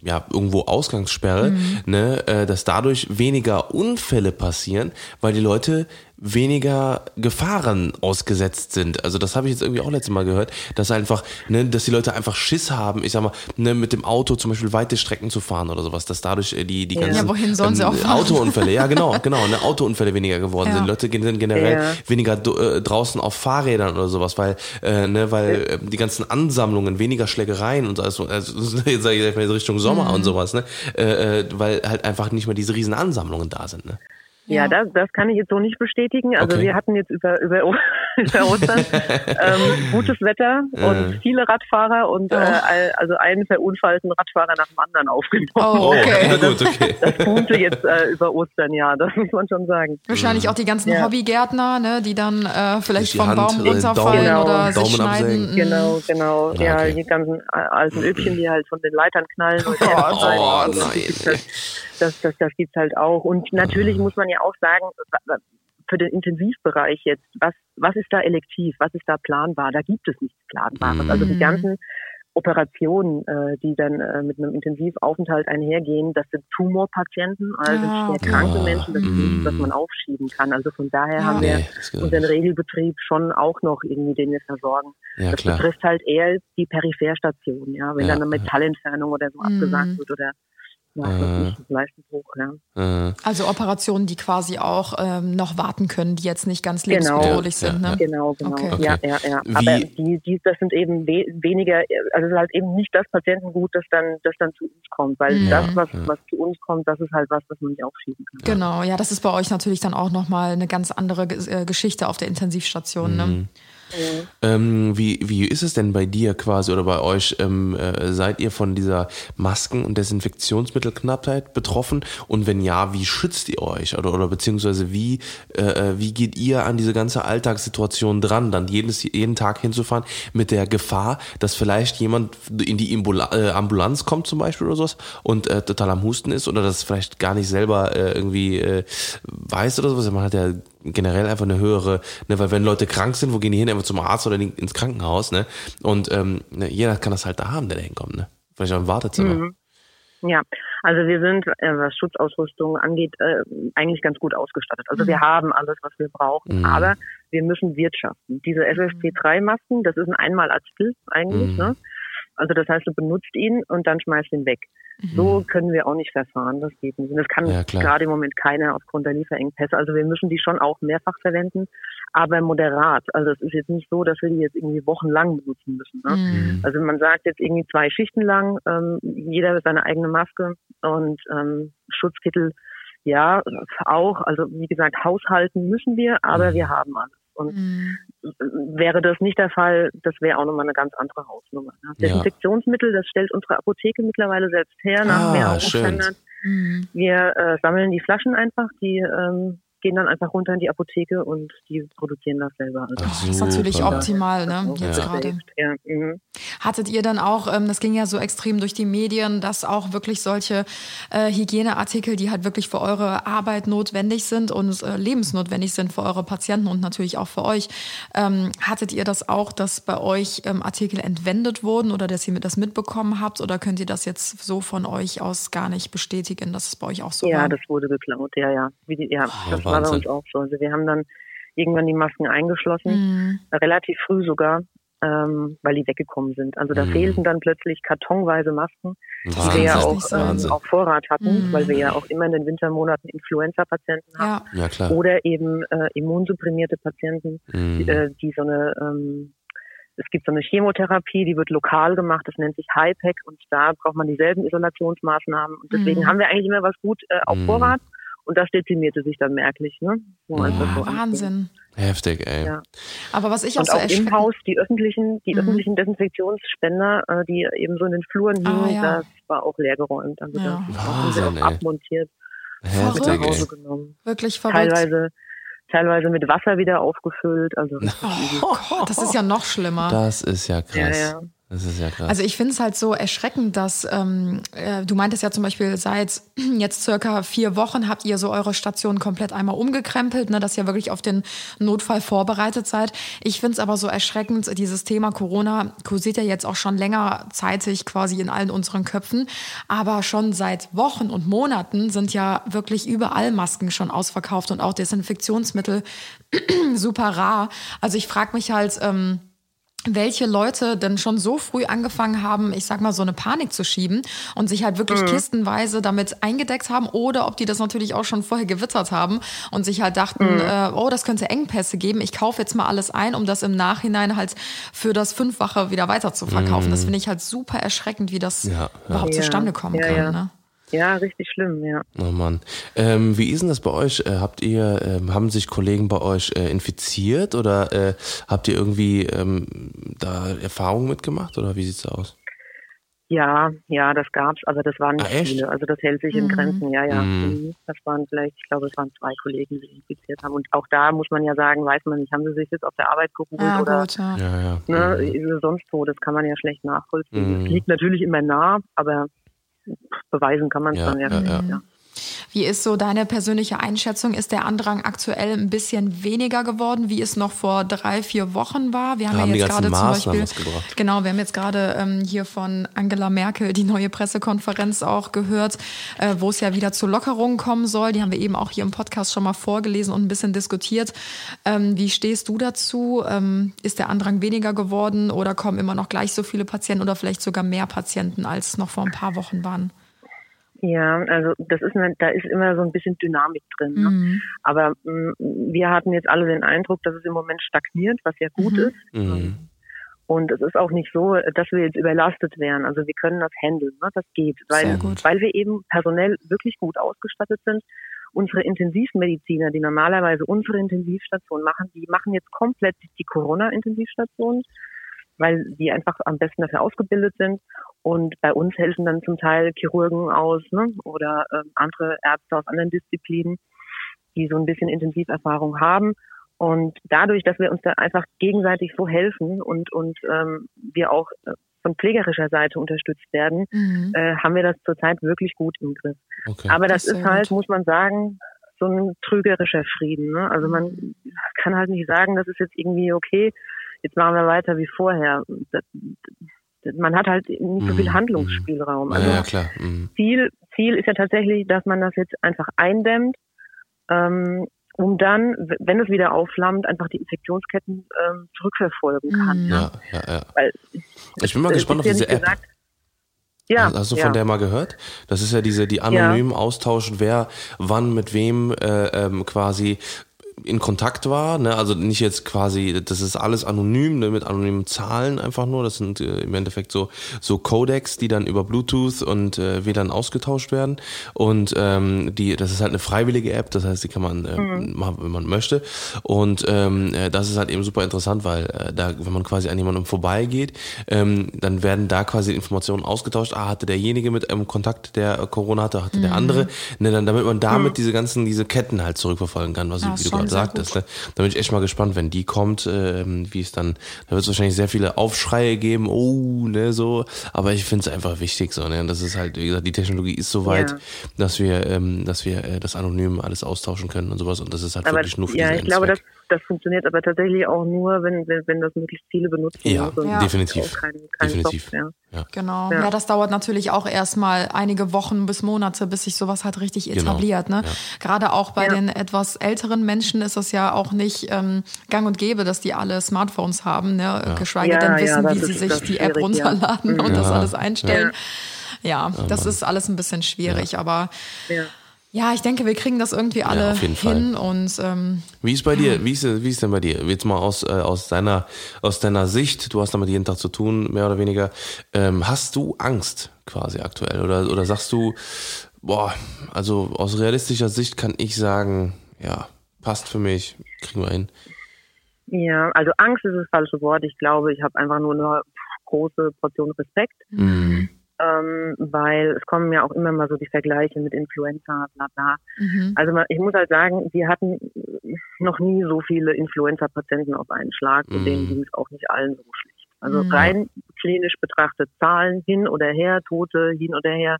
ja irgendwo Ausgangssperre, Mhm. ne, äh, dass dadurch weniger Unfälle passieren, weil die Leute weniger Gefahren ausgesetzt sind. Also das habe ich jetzt irgendwie auch letztes Mal gehört, dass einfach, ne, dass die Leute einfach Schiss haben, ich sag mal, ne, mit dem Auto zum Beispiel weite Strecken zu fahren oder sowas, dass dadurch äh, die die ganzen Ja, wohin sollen sie auch fahren? Autounfälle, ja genau, genau, ne, Autounfälle weniger geworden Ja. sind. Leute sind generell Ja. weniger äh, draußen auf Fahrrädern oder sowas, weil äh, ne, weil äh, die ganzen Ansammlungen, weniger Schlägereien und so, also, also jetzt sage ich mal Richtung Sommer Mhm. und sowas, ne, äh, äh, weil halt einfach nicht mehr diese riesen Ansammlungen da sind, ne. Ja, das, das kann ich jetzt so nicht bestätigen. Also Okay. wir hatten jetzt über, über, über Ostern ähm, gutes Wetter und viele Radfahrer und äh, also einen verunfallten Radfahrer nach dem anderen aufgenommen. Oh, okay. na gut, okay. Das boomte jetzt äh, über Ostern, ja, das muss man schon sagen. Wahrscheinlich auch die ganzen Ja. Hobbygärtner, ne, die dann äh, vielleicht die vom Hand, Baum äh, runterfallen Daumen- oder sich Daumen schneiden. absägen. Mhm. Genau, genau. Ja, Ja, okay. die ganzen äh, alten Öbchen, die halt von den Leitern knallen. Und Oh, Erdbeeren oh, und so. nein, Das Das, das, gibt's halt auch. Und natürlich muss man ja auch sagen, für den Intensivbereich jetzt, was, was ist da elektiv, was ist da planbar? Da gibt es nichts Planbares. Also die ganzen Operationen, äh, die dann äh, mit einem Intensivaufenthalt einhergehen, das sind Tumorpatienten, also Ja, schwer okay. kranke Ah, Menschen, das ist nichts, was man aufschieben kann. Also von daher Ja. haben wir Nee, unseren. Regelbetrieb schon auch noch irgendwie, den wir versorgen. Ja, das klar. betrifft halt eher die Peripherstation, ja, wenn Ja, dann eine ja. Metallentfernung oder so Mhm. abgesagt wird oder ja, ich, Leistenbruch, ja. Äh, Also Operationen, die quasi auch ähm, noch warten können, die jetzt nicht ganz Genau. lebensbedrohlich Ja, sind. ja, Ne? Genau, genau. Okay. Ja, ja, ja. Aber die, die, das sind eben we weniger, also es ist halt eben nicht das Patientengut, das dann, das dann zu uns kommt, weil Mhm. das, was, Ja. was zu uns kommt, das ist halt was, was man nicht aufschieben kann. Genau, ja, das ist bei euch natürlich dann auch nochmal eine ganz andere äh, Geschichte auf der Intensivstation. Ne? Ähm, wie, wie ist es denn bei dir quasi oder bei euch? Ähm, äh, seid ihr von dieser Masken- und Desinfektionsmittelknappheit betroffen? Und wenn ja, wie schützt ihr euch? Oder, oder beziehungsweise wie, äh, äh, wie geht ihr an diese ganze Alltagssituation dran, dann jedes, jeden Tag hinzufahren mit der Gefahr, dass vielleicht jemand in die Ambula äh, Ambulanz kommt zum Beispiel oder sowas und äh, total am Husten ist oder das vielleicht gar nicht selber äh, irgendwie weiß oder sowas. Man hat ja generell einfach eine höhere, ne, weil wenn Leute krank sind, wo gehen die hin? Einfach zum Arzt oder in- ins Krankenhaus, ne? Und ähm, ne, jeder kann das halt da haben, der da hinkommt, ne? Vielleicht auch im Wartezimmer. Mhm. Ja, also wir sind, äh, was Schutzausrüstung angeht, äh, eigentlich ganz gut ausgestattet. Also wir haben alles, was wir brauchen, Mhm. aber wir müssen wirtschaften. Diese FFP3-Masken, das ist ein Einmalartikel eigentlich, Mhm. ne? Also das heißt, du benutzt ihn und dann schmeißt ihn weg. So können wir auch nicht verfahren, das geht nicht. Und das kann Ja, gerade im Moment keiner aufgrund der Lieferengpässe. Also wir müssen die schon auch mehrfach verwenden, aber moderat. Also es ist jetzt nicht so, dass wir die jetzt irgendwie wochenlang benutzen müssen. Ne? Mhm. Also man sagt jetzt irgendwie zwei Schichten lang, ähm, jeder seine eigene Maske und ähm, Schutzkittel, ja, auch. Also wie gesagt, haushalten müssen wir, aber Mhm. wir haben alles. Und Mhm. wäre das nicht der Fall, das wäre auch nochmal eine ganz andere Hausnummer. Ne? Ja. Desinfektionsmittel, das stellt unsere Apotheke mittlerweile selbst her nach Ah, mehr schön. Standard. Mhm. Wir äh, sammeln die Flaschen einfach, die ähm, gehen dann einfach runter in die Apotheke und die produzieren das selber. Also Ach, Das ist natürlich super. optimal, ne? Jetzt Ja. gerade. Ja, mhm. Hattet ihr dann auch, ähm, das ging ja so extrem durch die Medien, dass auch wirklich solche äh, Hygieneartikel, die halt wirklich für eure Arbeit notwendig sind und äh, lebensnotwendig sind für eure Patienten und natürlich auch für euch, ähm, hattet ihr das auch, dass bei euch ähm, Artikel entwendet wurden oder dass ihr das mitbekommen habt oder könnt ihr das jetzt so von euch aus gar nicht bestätigen, dass es bei euch auch so ja, war? das wurde geklaut, ja, ja. Wie die, ja, Oh, das war bei Wahnsinn. uns auch so. Also wir haben dann irgendwann die Masken eingeschlossen, Mhm. relativ früh sogar, ähm, weil die weggekommen sind. Also da Mhm. fehlten dann plötzlich kartonweise Masken, die wir Wahnsinn. ja auch, ähm, Wahnsinn. auch Vorrat hatten, Mhm. weil wir ja auch immer in den Wintermonaten Influenza-Patienten haben. Ja. Ja, klar. Oder eben äh, immunsupprimierte Patienten, Mhm. die, äh, die so eine, ähm, es gibt so eine Chemotherapie, die wird lokal gemacht, das nennt sich HIPEC und da braucht man dieselben Isolationsmaßnahmen. Und deswegen Mhm. haben wir eigentlich immer was gut äh, auf Mhm. Vorrat und das dezimierte sich dann merklich. Ne? So Mhm. einfach so Boah, anfing. Wahnsinn. Heftig, ey. Ja. Aber was ich auch Und so auch im Haus die öffentlichen, die Mhm. öffentlichen Desinfektionsspender, äh, die eben so in den Fluren Ah, hingen, ja. das war auch leergeräumt. Also Ja. das Wahnsinn, auch abmontiert, mit Heftig, nach ey. Hause genommen. wirklich verrückt. Teilweise, teilweise mit Wasser wieder aufgefüllt. Also Oh Gott, das ist ja noch schlimmer. Das ist ja krass. Ja, ja. Das ist ja krass. Also ich finde es halt so erschreckend, dass ähm, äh, du meintest ja zum Beispiel seit jetzt circa vier Wochen habt ihr so eure Station komplett einmal umgekrempelt, ne, dass ihr wirklich auf den Notfall vorbereitet seid. Ich finde es aber so erschreckend, dieses Thema Corona kursiert ja jetzt auch schon längerzeitig quasi in allen unseren Köpfen, aber schon seit Wochen und Monaten sind ja wirklich überall Masken schon ausverkauft und auch Desinfektionsmittel super rar. Also ich frage mich halt, ähm, welche Leute denn schon so früh angefangen haben, ich sag mal, so eine Panik zu schieben und sich halt wirklich kistenweise damit eingedeckt haben oder ob die das natürlich auch schon vorher gewittert haben und sich halt dachten, äh, oh, das könnte Engpässe geben, ich kaufe jetzt mal alles ein, um das im Nachhinein halt für das Fünffache wieder weiter zu verkaufen. Das finde ich halt super erschreckend, wie das Ja, ja. überhaupt Ja. zustande kommen Ja, kann. ja. Ne? Ja, richtig schlimm, ja. Oh Mann. Ähm, wie ist denn das bei euch? Äh, habt ihr, ähm, haben sich Kollegen bei euch äh, infiziert oder äh, habt ihr irgendwie ähm, da Erfahrungen mitgemacht oder wie sieht's aus? Ja, ja, das gab's, aber das waren nicht Ah, viele. Also das hält sich in Mhm. Grenzen, ja, ja. Mhm. Mhm. Das waren vielleicht, ich glaube, es waren zwei Kollegen, die infiziert haben. Und auch da muss man ja sagen, weiß man nicht, haben sie sich jetzt auf der Arbeit geholt Ja, oder gut, ja. Ja, ja. ne, Mhm. sonst wo. Das kann man ja schlecht nachvollziehen. Mhm. Es liegt natürlich immer nah, aber beweisen kann man es Ja, dann ja, ja, ja. Wie ist so deine persönliche Einschätzung? Ist der Andrang aktuell ein bisschen weniger geworden, wie es noch vor drei, vier Wochen war? Wir haben haben ja jetzt gerade zum Beispiel, genau, wir haben jetzt gerade ähm, hier von Angela Merkel die neue Pressekonferenz auch gehört, äh, wo es ja wieder zu Lockerungen kommen soll. Die haben wir eben auch hier im Podcast schon mal vorgelesen und ein bisschen diskutiert. Ähm, wie stehst du dazu? Ähm, ist der Andrang weniger geworden oder kommen immer noch gleich so viele Patienten oder vielleicht sogar mehr Patienten, als noch vor ein paar Wochen waren? Ja, also das ist eine, da ist immer so ein bisschen Dynamik drin. Ne? Mhm. Aber mh, wir hatten jetzt alle den Eindruck, dass es im Moment stagniert, was ja gut Mhm. ist. Mhm. Und es ist auch nicht so, dass wir jetzt überlastet wären. Also wir können das handeln, ne? das geht, Sehr weil, gut. weil wir eben personell wirklich gut ausgestattet sind. Unsere Intensivmediziner, die normalerweise unsere Intensivstation machen, die machen jetzt komplett die Corona-Intensivstation, weil die einfach am besten dafür ausgebildet sind. Und bei uns helfen dann zum Teil Chirurgen aus ne? oder ähm, andere Ärzte aus anderen Disziplinen, die so ein bisschen Intensiverfahrung haben. Und dadurch, dass wir uns da einfach gegenseitig so helfen und, und ähm, wir auch äh, von pflegerischer Seite unterstützt werden, Mhm. äh, haben wir das zurzeit wirklich gut im Griff. Okay. Aber das, Das ist halt, gut. muss man sagen, so ein trügerischer Frieden. Ne? Also man kann halt nicht sagen, das ist jetzt irgendwie okay, jetzt machen wir weiter wie vorher. Das, das, man hat halt nicht so viel Mhm. Handlungsspielraum. ja, Also ja, klar. Mhm. Ziel, Ziel ist ja tatsächlich, dass man das jetzt einfach eindämmt ähm, um dann, wenn es wieder aufflammt, einfach die Infektionsketten ähm, zurückverfolgen kann. Ja, ja, ja. Weil, Ich bin mal es gespannt auf ja diese App. gesagt- ja, Hast du ja. von der mal gehört? Das ist ja diese, die anonym austauschen, wer wann mit wem äh, ähm, quasi in Kontakt war, ne? also nicht jetzt quasi, das ist alles anonym, ne? mit anonymen Zahlen einfach nur, das sind äh, im Endeffekt so so Codecs, die dann über Bluetooth und äh, WLAN ausgetauscht werden. Und ähm, die, das ist halt eine freiwillige App, das heißt, die kann man äh, Mhm. machen, wenn man möchte. Und ähm, äh, das ist halt eben super interessant, weil äh, da, wenn man quasi an jemandem vorbeigeht, ähm, dann werden da quasi Informationen ausgetauscht, ah, hatte derjenige mit einem Kontakt, der äh, Corona hatte, hatte der andere, ne, dann, damit man damit diese ganzen, diese Ketten halt zurückverfolgen kann, was Ja, wie du schon gerade sehr sagtest. Ne? Da bin ich echt mal gespannt, wenn die kommt, ähm, wie es dann, da wird es wahrscheinlich sehr viele Aufschreie geben, oh, ne, so, aber ich finde es einfach wichtig, so, ne, und das ist halt, wie gesagt, die Technologie ist so weit, Ja. dass wir, ähm, dass wir äh, das anonym alles austauschen können und sowas und das ist halt aber wirklich nur für ja, diesen ich glaube, das. Das funktioniert aber tatsächlich auch nur, wenn, wenn, wenn das möglichst viele benutzen. Ja, ne? Ja. definitiv. Kein, kein Definitiv. Software. Ja. Genau. Ja. Ja. das dauert natürlich auch erstmal einige Wochen bis Monate, bis sich sowas halt richtig Genau. etabliert. Ne? Ja. Gerade auch bei Ja. den etwas älteren Menschen ist es ja auch nicht ähm, gang und gäbe, dass die alle Smartphones haben, ne? geschweige Ja, denn wissen, wie sie sich die App runterladen und das alles einstellen. Ja, das ist alles ein bisschen schwierig, aber Ja. ja, ich denke, wir kriegen das irgendwie alle auf jeden hin und ähm, Wie ist bei dir? Wie ist, wie ist denn bei dir? Jetzt mal aus, äh, aus deiner, aus deiner Sicht, du hast damit jeden Tag zu tun, mehr oder weniger. Ähm, hast du Angst quasi aktuell? Oder, oder sagst du, boah, also aus realistischer Sicht kann ich sagen, ja, passt für mich, kriegen wir hin. Ja, also Angst ist das falsche Wort. Ich glaube, ich habe einfach nur eine große Portion Respekt, Mhm. Ähm, weil es kommen ja auch immer mal so die Vergleiche mit Influenza, bla bla. mhm. Also ich muss halt sagen, wir hatten noch nie so viele Influenza-Patienten auf einen Schlag und Mhm. denen ging es auch nicht allen so schlecht. Also Mhm. rein klinisch betrachtet Zahlen hin oder her, Tote hin oder her.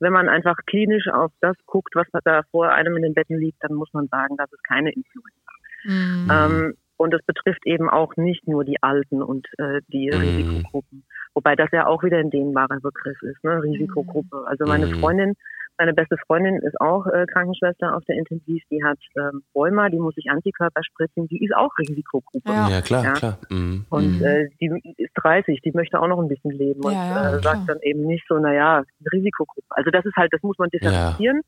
Wenn man einfach klinisch auf das guckt, was da vor einem in den Betten liegt, dann muss man sagen, das ist keine Influenza. Mhm. Ähm, und es betrifft eben auch nicht nur die Alten und äh, die Mhm. Risikogruppen. Wobei das ja auch wieder ein dehnbarer Begriff ist, ne? Risikogruppe. Also meine Mhm. Freundin, meine beste Freundin ist auch äh, Krankenschwester auf der Intensiv, die hat ähm, Rheuma, die muss sich Antikörper spritzen, die ist auch Risikogruppe. Ja. Ja, klar, Ja. klar. Mhm. Und Mhm. äh, die ist 30, die möchte auch noch ein bisschen leben und Ja, ja, äh, sagt dann eben nicht so, naja, Risikogruppe. Also das ist halt, das muss man differenzieren.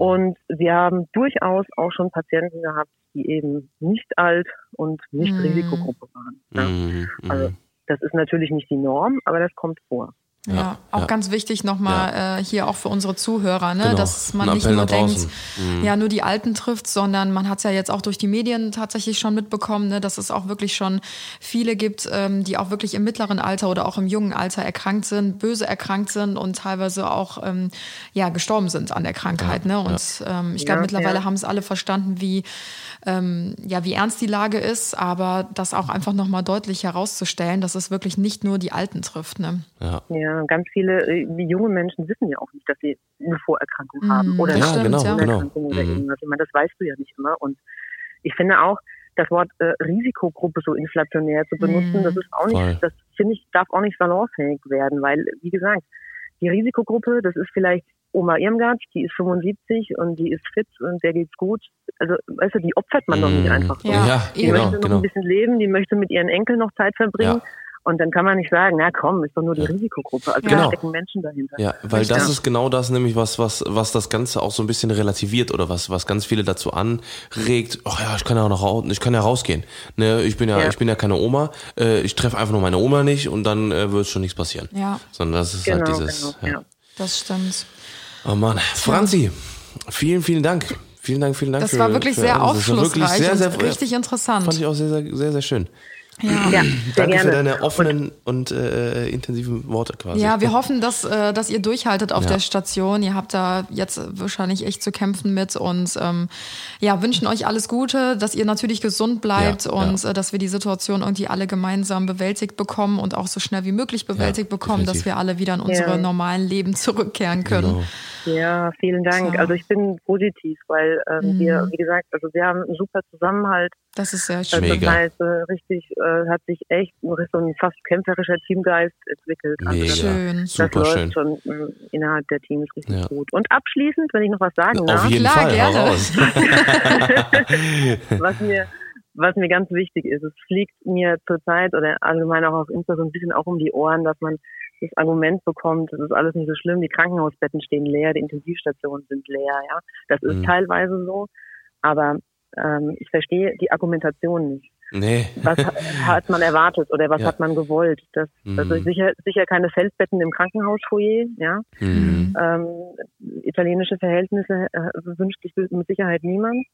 Und wir haben durchaus auch schon Patienten gehabt, die eben nicht alt und nicht Mhm. Risikogruppe waren. Ja. Mhm. Mhm. Also das ist natürlich nicht die Norm, aber das kommt vor. Ja, Ja, auch ja. ganz wichtig nochmal äh, hier auch für unsere Zuhörer, ne, Genau. dass man nicht nur denkt. Mhm. ja, nur die Alten trifft, sondern man hat es ja jetzt auch durch die Medien tatsächlich schon mitbekommen, ne, dass es auch wirklich schon viele gibt, ähm, die auch wirklich im mittleren Alter oder auch im jungen Alter erkrankt sind, böse erkrankt sind und teilweise auch ähm, ja gestorben sind an der Krankheit. Ne? Und ähm, ich glaube, Ja, mittlerweile ja. haben es alle verstanden, wie ähm, ja, wie ernst die Lage ist, aber das auch einfach nochmal deutlich herauszustellen, dass es wirklich nicht nur die Alten trifft. Ne? Ja. Ja, ganz viele äh, junge Menschen wissen ja auch nicht, dass sie eine Vorerkrankung haben Mhm, oder das Ja, stimmt, genau, genau. Erkrankung oder Mhm. irgendwas. Ich meine, das weißt du ja nicht immer. Und ich finde auch, das Wort äh, Risikogruppe so inflationär zu benutzen, Mhm. das ist auch nicht, Voll. das finde ich, darf auch nicht salonfähig werden, weil, wie gesagt, die Risikogruppe, das ist vielleicht Oma Irmgard, die ist 75 und die ist fit und der geht's gut. Also, weißt du, die opfert man doch nicht Mhm. einfach. so. Ja, Ja, Die genau, möchte noch genau. ein bisschen leben, die möchte mit ihren Enkeln noch Zeit verbringen. Ja. Und dann kann man nicht sagen, na komm, ist doch nur die Ja. Risikogruppe. Also Genau. da stecken Menschen dahinter. Ja, weil das ist genau das nämlich, was, was, was das Ganze auch so ein bisschen relativiert oder was, was ganz viele dazu anregt, ach ja, ich kann ja auch noch raus, ich kann ja rausgehen. Ne, ich bin ja, Ja. ich bin ja keine Oma, äh, ich treffe einfach nur meine Oma nicht und dann äh, wird schon nichts passieren. Ja. Sondern das ist Genau, halt dieses. genau, ja. ja. Das stimmt. Oh Mann. Franzi, vielen, vielen Dank. Vielen Dank, vielen Dank. Das für, war wirklich für sehr alles. Das war wirklich aufschlussreich sehr, sehr, und richtig interessant. Fand ich auch sehr, sehr, sehr, sehr schön. Ja. Ja, Danke gerne. für deine offenen und äh, intensiven Worte quasi. Ja, wir hoffen, dass, äh, dass ihr durchhaltet auf Ja. der Station. Ihr habt da jetzt wahrscheinlich echt zu kämpfen mit und ähm, ja, wünschen euch alles Gute, dass ihr natürlich gesund bleibt Ja, und ja. Äh, dass wir die Situation irgendwie alle gemeinsam bewältigt bekommen und auch so schnell wie möglich bewältigt Ja, bekommen, dass definitiv. wir alle wieder in unsere Ja. normalen Leben zurückkehren können. Genau. Ja, vielen Dank. Also ich bin positiv, weil ähm, Mhm. wir, wie gesagt, also wir haben einen super Zusammenhalt. Das ist sehr schön. Das heißt, äh, richtig, äh, hat sich echt so ein fast kämpferischer Teamgeist entwickelt. Mega. das, Schön. das Super läuft schön. schon äh, innerhalb der Teams richtig Ja. gut. Und abschließend, wenn ich noch was sagen Auf darf, jeden klar, Fall, gerne. raus. was mir, was mir ganz wichtig ist, es fliegt mir zurzeit oder allgemein auch auf Insta so ein bisschen auch um die Ohren, dass man das Argument bekommt, es ist alles nicht so schlimm, die Krankenhausbetten stehen leer, die Intensivstationen sind leer, ja. Das ist Mhm. teilweise so, aber ähm, ich verstehe die Argumentation nicht. Nee. Was ha- hat man erwartet oder was Ja. hat man gewollt? Das, Mhm. ist sicher, sicher keine Feldbetten im Krankenhausfoyer, ja. Mhm. Ähm, italienische Verhältnisse äh, wünscht sich mit Sicherheit niemand.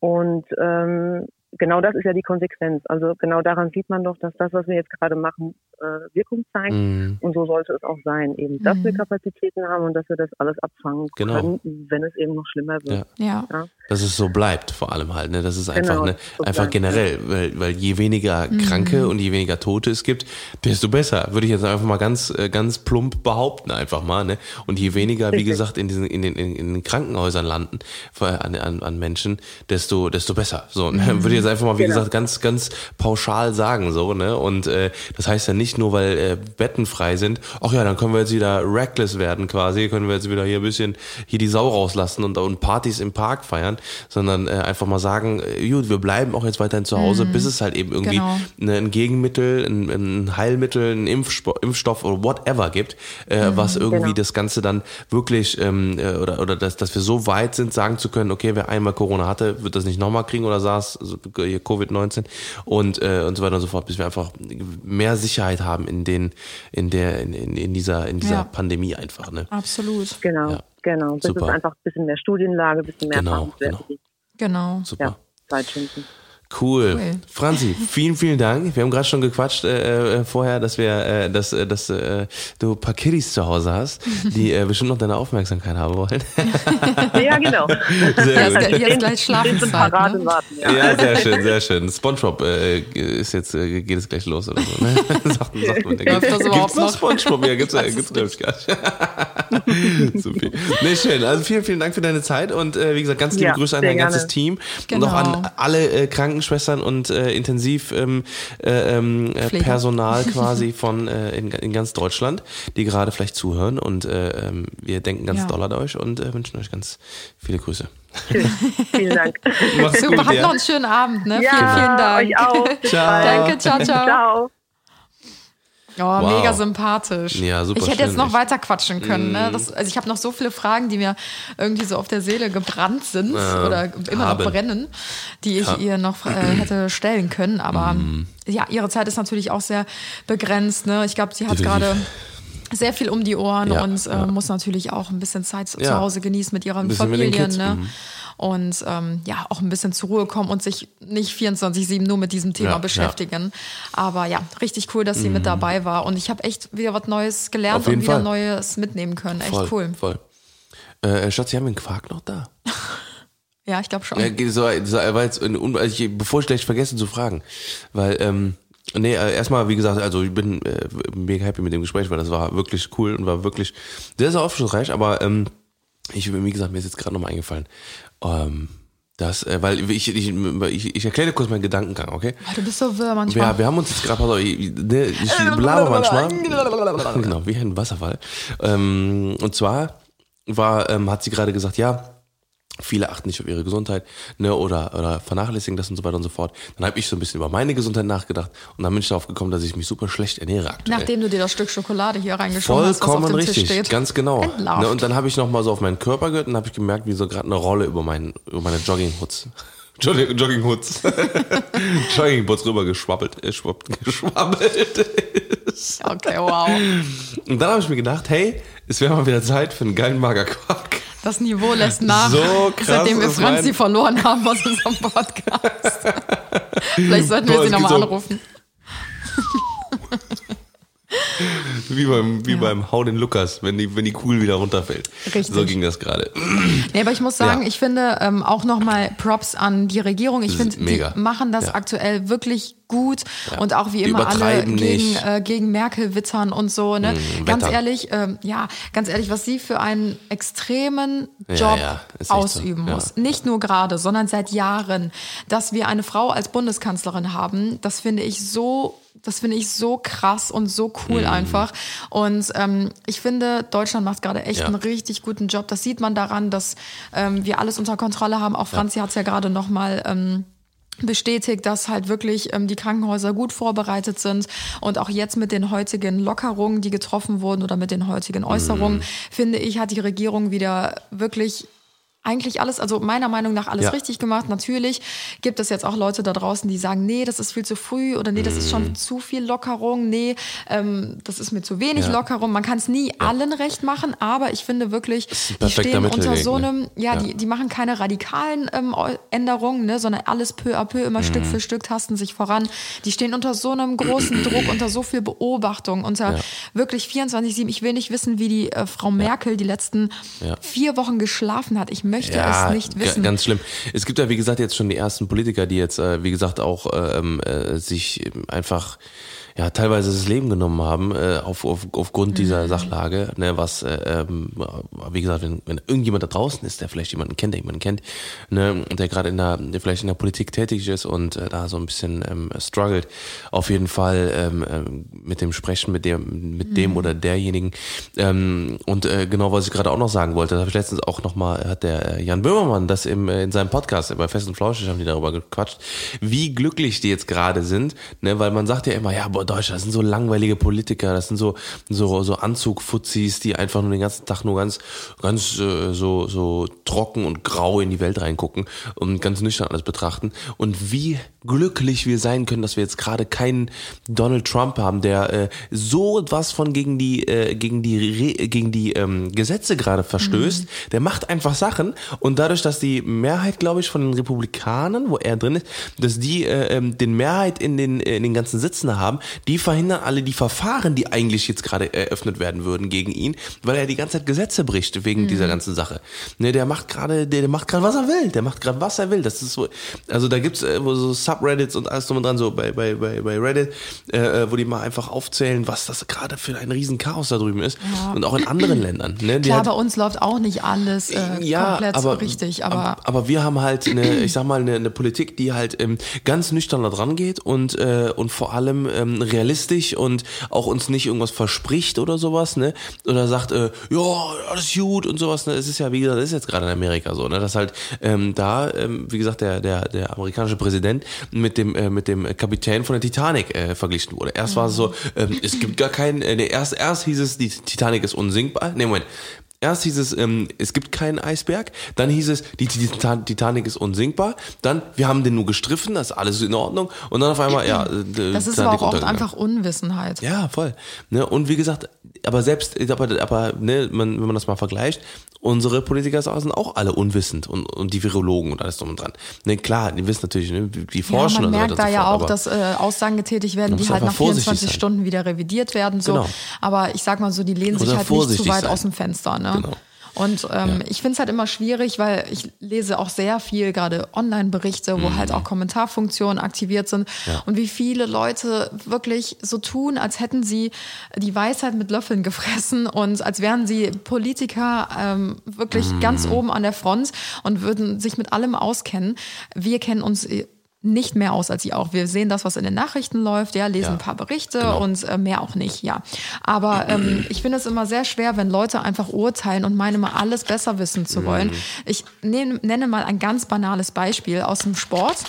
Und ähm, genau das ist ja die Konsequenz. Also genau daran sieht man doch, dass das, was wir jetzt gerade machen, äh, Wirkung zeigt. Mhm. Und so sollte es auch sein, eben, dass Mhm. wir Kapazitäten haben und dass wir das alles abfangen Genau. können, wenn es eben noch schlimmer wird. Ja. Ja. Dass es so bleibt, vor allem halt. Ne? Das ist einfach, Genau, ne, so einfach bleibt, generell, weil, weil je weniger Kranke und je weniger Tote es gibt, desto besser. Würde ich jetzt einfach mal ganz, äh, ganz plump behaupten, einfach mal. Ne? Und je weniger, wie gesagt, in diesen, in den, in, den Krankenhäusern landen für- an, an, an Menschen, desto, desto besser. So, ne? würde ich jetzt einfach mal, wie Genau. gesagt, ganz, ganz pauschal sagen, so, ne? Und äh, das heißt ja nicht nur, weil äh, Betten frei sind, ach ja, dann können wir jetzt wieder reckless werden quasi, können wir jetzt wieder hier ein bisschen hier die Sau rauslassen und, und Partys im Park feiern, sondern äh, einfach mal sagen, äh, gut, wir bleiben auch jetzt weiterhin zu Hause, bis es halt eben irgendwie Genau. ne, ein Gegenmittel, ein, ein Heilmittel, ein Impfspo Impfstoff oder whatever gibt, äh, was irgendwie genau. das Ganze dann wirklich ähm, äh, oder oder dass, dass wir so weit sind, sagen zu können, okay, wer einmal Corona hatte, wird das nicht nochmal kriegen oder SARS, also Covid-19 und äh, und so weiter und so fort, bis wir einfach mehr Sicherheit haben in den in der in, in, in dieser in dieser Ja. Pandemie einfach, ne? Absolut. Genau, Ja. genau. Das Super. ist einfach ein bisschen mehr Studienlage, ein bisschen mehr Genau, Erfahrungswerte, genau. Genau. Super. ja, Zeit schinden. Cool. Cool. Franzi, vielen, vielen Dank. Wir haben gerade schon gequatscht äh, äh, vorher, dass wir, äh, dass, äh, dass äh, du ein paar Kiddies zu Hause hast, die äh, bestimmt noch deine Aufmerksamkeit haben wollen. Ja, genau. Sehr Jetzt, gut. jetzt gleich Stehen zum Schlafenszeit. Parat und Ne? warten, ja. Ja, sehr schön, sehr schön. SpongeBob äh, ist jetzt äh, geht es gleich los oder so. Ne? sagt, sagt man, das gibt's noch noch? SpongeBob? Ja, gibt's, äh, gibt's es glaube ich gar nicht. Super. Nee, schön. Also vielen, vielen Dank für deine Zeit und äh, wie gesagt, ganz liebe Ja, Grüße an dein ganzes gerne. Team Genau. und auch an alle äh, Krankenschwestern und äh, Intensiv ähm, äh, ähm, äh, quasi von äh, in, in ganz Deutschland, die gerade vielleicht zuhören und äh, ähm, wir denken ganz Ja. doll an euch und äh, wünschen euch ganz viele Grüße. Schön. Vielen Dank. Super, gut, habt ja. noch einen schönen Abend. Ne? Ja, vielen, vielen Dank. euch auch. Ciao. Danke, ciao, ciao. Ciao. Oh, Wow. mega sympathisch. Ja, super Ich hätte jetzt noch. Mhm. weiter quatschen können. Ne? Das, also ich habe noch so viele Fragen, die mir irgendwie so auf der Seele gebrannt sind Ja, oder immer haben. noch brennen, die ich Ja. Mhm. ihr noch äh, hätte stellen können. Aber ja, ihre Zeit ist natürlich auch sehr begrenzt. Ne? Ich glaube, sie hat gerade sehr viel um die Ohren Ja, und äh, ja. muss natürlich auch ein bisschen Zeit zu Hause genießen mit ihren mit Familien. Kids, ne? mhm. Und ähm, ja, auch ein bisschen zur Ruhe kommen und sich nicht 24-7 nur mit diesem Thema Ja, ja. beschäftigen. Aber ja, richtig cool, dass sie mit dabei war. Und ich habe echt wieder was Neues gelernt und wieder Fall. Neues mitnehmen können. Echt Voll, cool. voll. Äh, Schatzi, haben wir einen Quark noch da? Ja, ich glaube schon. Ja, so, so, weil jetzt, also ich, bevor ich gleich vergesse zu fragen, weil ähm, nee, äh, erstmal wie gesagt, also ich bin äh, mega happy mit dem Gespräch, weil das war wirklich cool und war wirklich sehr sehr aufschlussreich. Aber ähm, ich wie gesagt, mir ist jetzt gerade nochmal eingefallen, ähm, dass, äh, weil ich ich, ich, ich erkläre dir kurz meinen Gedankengang, okay? Du bist so wirr manchmal. Ja, wir haben uns jetzt gerade, pass auf, ich, ne, ich laber manchmal. genau, wie ein Wasserfall. Ähm, und zwar war, ähm, hat sie gerade gesagt, ja, viele achten nicht auf ihre Gesundheit, ne, oder, oder vernachlässigen das und so weiter und so fort. Dann habe ich so ein bisschen über meine Gesundheit nachgedacht und dann bin ich darauf gekommen, dass ich mich super schlecht ernähre aktuell. Nachdem du dir das Stück Schokolade hier reingeschoben hast, was auf dem Tisch richtig, steht. ganz genau. Ne, und dann habe ich noch mal so auf meinen Körper gehört und habe ich gemerkt, wie so gerade eine Rolle über, meinen, über meine Jogginghoods, Jogging- Jogginghoods, Jogginghoods rüber geschwabbelt, äh, schwabb, geschwabbelt ist. Okay, wow. Und dann habe ich mir gedacht, hey, es wäre mal wieder Zeit für einen geilen Magerquark. Das Niveau lässt nach, So krass seitdem wir Franzi mein- verloren haben aus unserem Podcast. Vielleicht sollten wir Boah, sie nochmal anrufen. wie beim, wie ja. beim Hau den Lukas, wenn die, wenn die Kugel wieder runterfällt. Richtig. So ging das gerade. Nee, aber ich muss sagen, ja. ich finde ähm, auch nochmal Props an die Regierung. Ich finde, die machen das ja. aktuell wirklich gut und auch wie immer alle gegen, äh, gegen Merkel wittern und so. Ne? Mm, ganz ehrlich, ähm, ja, ganz ehrlich, was sie für einen extremen Job ausüben so. muss. Nicht nur gerade, sondern seit Jahren. Dass wir eine Frau als Bundeskanzlerin haben, das finde ich so das finde ich so krass und so cool mm. einfach. Und ähm, ich finde, Deutschland macht gerade echt ja. einen richtig guten Job. Das sieht man daran, dass ähm, wir alles unter Kontrolle haben. Auch Franzi ja. hat es ja gerade nochmal ähm, bestätigt, dass halt wirklich ähm, die Krankenhäuser gut vorbereitet sind und auch jetzt mit den heutigen Lockerungen, die getroffen wurden oder mit den heutigen Äußerungen, mhm. finde ich, hat die Regierung wieder wirklich eigentlich alles, also meiner Meinung nach alles ja. richtig gemacht. Natürlich gibt es jetzt auch Leute da draußen, die sagen, nee, das ist viel zu früh oder nee, das ist schon mhm. zu viel Lockerung, nee, ähm, das ist mir zu wenig ja. Lockerung. Man kann es nie ja. allen recht machen, aber ich finde wirklich, die stehen unter so ne? einem, ja, Die, die machen keine radikalen ähm, Änderungen, ne, sondern alles peu à peu, immer mhm. Stück für Stück tasten sich voran. Die stehen unter so einem großen Druck, unter so viel Beobachtung, unter wirklich 24-7. Ich will nicht wissen, wie die äh, Frau Merkel die letzten vier Wochen geschlafen hat. Ich möchte ja, es nicht wissen. Ganz schlimm. Es gibt ja, wie gesagt, jetzt schon die ersten Politiker, die jetzt, äh, wie gesagt, auch ähm, äh, sich einfach ja teilweise das Leben genommen haben äh, auf, auf, aufgrund dieser mhm. Sachlage, ne, was äh, ähm, wie gesagt, wenn, wenn irgendjemand da draußen ist, der vielleicht jemanden kennt, der jemanden kennt, ne, der gerade in der der vielleicht in der Politik tätig ist und äh, da so ein bisschen ähm, struggelt, auf jeden Fall ähm, äh, mit dem Sprechen mit dem mit mhm. dem oder derjenigen ähm, und äh, genau was ich gerade auch noch sagen wollte, das habe ich letztens auch noch mal hat der Jan Böhmermann das im äh, in seinem Podcast bei Fest und Flauschig haben die darüber gequatscht, wie glücklich die jetzt gerade sind, ne, weil man sagt ja immer, ja, boah, Deutschland, das sind so langweilige Politiker, das sind so so so Anzugfuzis, die einfach nur den ganzen Tag nur ganz ganz äh, so so trocken und grau in die Welt reingucken und ganz nüchtern alles betrachten. Und wie glücklich wir sein können, dass wir jetzt gerade keinen Donald Trump haben, der äh, so was von gegen die äh, gegen die Re gegen die ähm, Gesetze gerade verstößt. Mhm. Der macht einfach Sachen und dadurch, dass die Mehrheit, glaube ich, von den Republikanern, wo er drin ist, dass die äh, ähm, den Mehrheit in den äh, in den ganzen Sitzen haben, die verhindern alle die Verfahren, die eigentlich jetzt gerade eröffnet werden würden gegen ihn, weil er die ganze Zeit Gesetze bricht wegen mhm. dieser ganzen Sache. Ne, der macht gerade, der, der macht gerade was er will, der macht gerade was er will. Das ist so, also da gibt's äh, so Subreddits und alles drum und dran so bei bei bei, bei Reddit, äh, äh, wo die mal einfach aufzählen, was das gerade für ein riesen Chaos da drüben ist ja. und auch in anderen Ländern. Ne, Klar, halt, bei uns läuft auch nicht alles äh, ja, komplett aber, richtig, aber, aber aber wir haben halt eine, ich sag mal eine, eine Politik, die halt ähm, ganz nüchtern da dran geht und äh, und vor allem ähm, realistisch und auch uns nicht irgendwas verspricht oder sowas, ne? Oder sagt, äh, ja, alles gut und sowas, ne? Es ist ja, wie gesagt, das ist jetzt gerade in Amerika so, ne? Dass halt ähm, da, ähm, wie gesagt, der, der, der amerikanische Präsident mit dem, äh, mit dem Kapitän von der Titanic äh, verglichen wurde. Erst war es so, ähm, es gibt gar keinen, äh, erst, erst hieß es, die Titanic ist unsinkbar. Ne, Moment, Erst hieß es, ähm, es gibt keinen Eisberg. Dann hieß es, die Titanic ist unsinkbar. Dann, wir haben den nur gestriffen, das ist alles in Ordnung. Und dann auf einmal, ja. Äh, das ist aber auch oft einfach Unwissenheit. Ja, voll. Ne? Und wie gesagt, aber selbst, aber, aber ne, man, wenn man das mal vergleicht, unsere Politiker sind auch alle unwissend und, und die Virologen und alles drum und dran. Ne, klar, die wissen natürlich, ne, die forschen ja, man merkt da ja auch, dass äh, Aussagen getätigt werden, die halt nach 24 sein. Stunden wieder revidiert werden. So. Genau. Aber ich sag mal so, die lehnen sich halt nicht zu weit sein. aus dem Fenster. Ne? Genau. Und ähm, ja. ich finde es halt immer schwierig, weil ich lese auch sehr viel, gerade Online-Berichte, wo mhm. halt auch Kommentarfunktionen aktiviert sind ja. und wie viele Leute wirklich so tun, als hätten sie die Weisheit mit Löffeln gefressen und als wären sie Politiker ähm, wirklich mhm. ganz oben an der Front und würden sich mit allem auskennen. Wir kennen uns nicht mehr aus als sie auch. Wir sehen das, was in den Nachrichten läuft, ja, lesen ja, ein paar Berichte genau. und äh, mehr auch nicht, ja. Aber ähm, ich finde es immer sehr schwer, wenn Leute einfach urteilen und meinen immer alles besser wissen zu wollen. Mhm. Ich nehm, nenne mal ein ganz banales Beispiel aus dem Sport.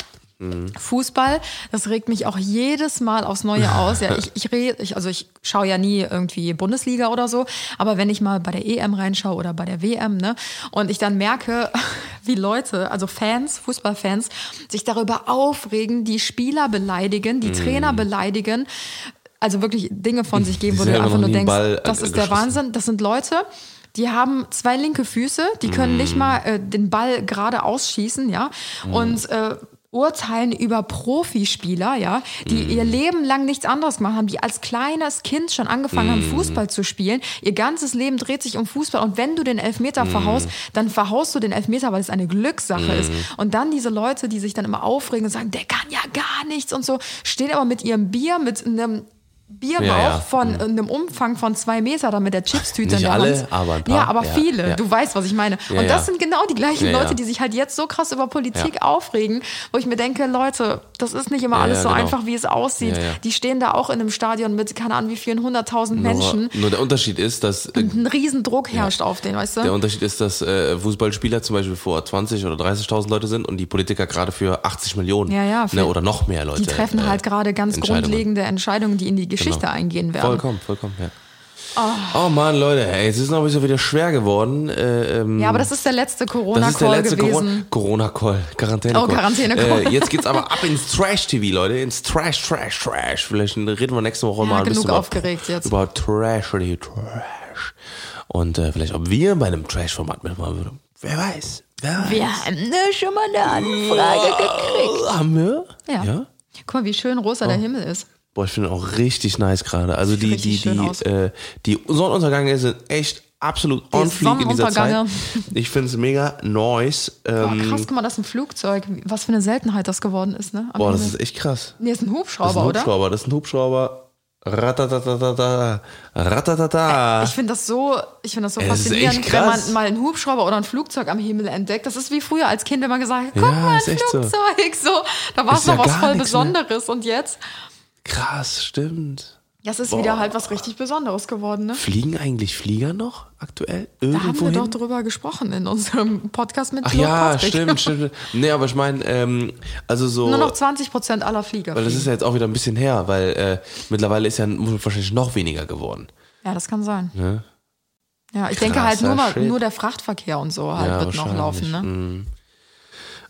Fußball, das regt mich auch jedes Mal aufs Neue aus. Ja, ich, ich, rede, ich, also ich schaue ja nie irgendwie Bundesliga oder so, aber wenn ich mal bei der EM reinschaue oder bei der WM, ne, und ich dann merke, wie Leute, also Fans, Fußballfans, sich darüber aufregen, die Spieler beleidigen, die mm. Trainer beleidigen, also wirklich Dinge von sich geben, wo du einfach nur denkst, Ball, das ist der Wahnsinn. Das sind Leute, die haben zwei linke Füße, die können mm. nicht mal äh, den Ball gerade ausschießen, ja. Mm. Und äh, urteilen über Profispieler, ja, die Mhm. ihr Leben lang nichts anderes gemacht haben, die als kleines Kind schon angefangen haben, Mhm. Fußball zu spielen. Ihr ganzes Leben dreht sich um Fußball und wenn du den Mhm. Elfmeter verhaust, dann verhaust du den Elfmeter, weil es eine Glückssache ist. Und dann diese Leute, die sich dann immer aufregen und sagen, der kann ja gar nichts und so, stehen aber mit ihrem Bier, mit einem Bierbauch Ja, ja. von einem Umfang von zwei Meter, da mit der Chipstüte Nicht in der alle, Hand. aber ein paar. Ja, aber Ja, viele. Du weißt, was ich meine. Und das sind genau die gleichen Leute, die sich halt jetzt so krass über Politik aufregen, wo ich mir denke, Leute, das ist nicht immer Ja, alles ja, so genau. einfach, wie es aussieht. Ja. Die stehen da auch in einem Stadion mit, keine Ahnung, wie vielen hunderttausend Menschen. Nur, der Unterschied ist, dass äh, Ein Riesendruck herrscht auf den, weißt der du? Unterschied ist, dass äh, Fußballspieler zum Beispiel vor 20 oder 30.000 Leute sind und die Politiker gerade für 80 Millionen Ja, ja, ne, oder noch mehr Leute. Die treffen äh, halt gerade ganz Entscheidungen. grundlegende Entscheidungen, die in die Geschichte Genau. eingehen werden. Vollkommen, vollkommen, ja. Oh. Mann, Leute, ey, es ist noch ein bisschen wieder schwer geworden. Äh, ähm, Ja, aber das ist der letzte das ist der Corona-Call letzte gewesen. Corona-Call, Quarantäne-Call. Oh, Quarantäne-Call. Äh, jetzt geht's aber ab ins Trash-TV, Leute, ins Trash, Trash, Trash. Vielleicht reden wir nächste Woche mal ein genug bisschen über, aufgeregt jetzt. über Trash, Trash. Und äh, vielleicht, ob wir bei einem Trash-Format mitmachen würden. Wer weiß. Wer weiß. Wir haben ne, schon mal eine Anfrage gekriegt. Haben wir? Ja. ja? Guck mal, wie schön rosa Oh. der Himmel ist. Boah, ich finde auch richtig nice gerade. Also die, die, die, äh, die Sonnenuntergänge sind echt absolut on fleek in dieser Zeit. Ich finde es mega nice. Boah, Ähm, krass, guck mal, das ist ein Flugzeug. Was für eine Seltenheit das geworden ist, ne? Am boah, das Himmel. ist echt krass. nee, ist ein Das ist Hubschrauber, ein oder? Hubschrauber, das ist ein Hubschrauber. Ratatatata, ratatata. Ich finde das so, ich finde das so das faszinierend, wenn man mal einen Hubschrauber oder ein Flugzeug am Himmel entdeckt. Das ist wie früher als Kind, wenn man gesagt hat, guck Ja, mal, ein echt so. Flugzeug. So. Da war es noch was voll mehr. Besonderes. Und jetzt, Krass, stimmt. das ist Boah. wieder halt was richtig Besonderes geworden, ne? Fliegen eigentlich Flieger noch aktuell? Da haben Irgendwo wir hin? doch drüber gesprochen in unserem Podcast mit Ach ja, Kostic. stimmt, stimmt. Nee, aber ich meine, ähm, also so. Nur noch 20 Prozent aller Flieger. Weil das ist ja jetzt auch wieder ein bisschen her, weil äh, mittlerweile ist ja wahrscheinlich noch weniger geworden. Ja, das kann sein. Ne? Ja, ich denke halt Krasser nur, mal, nur der Frachtverkehr und so halt Ja, wird noch laufen, ne? Mm.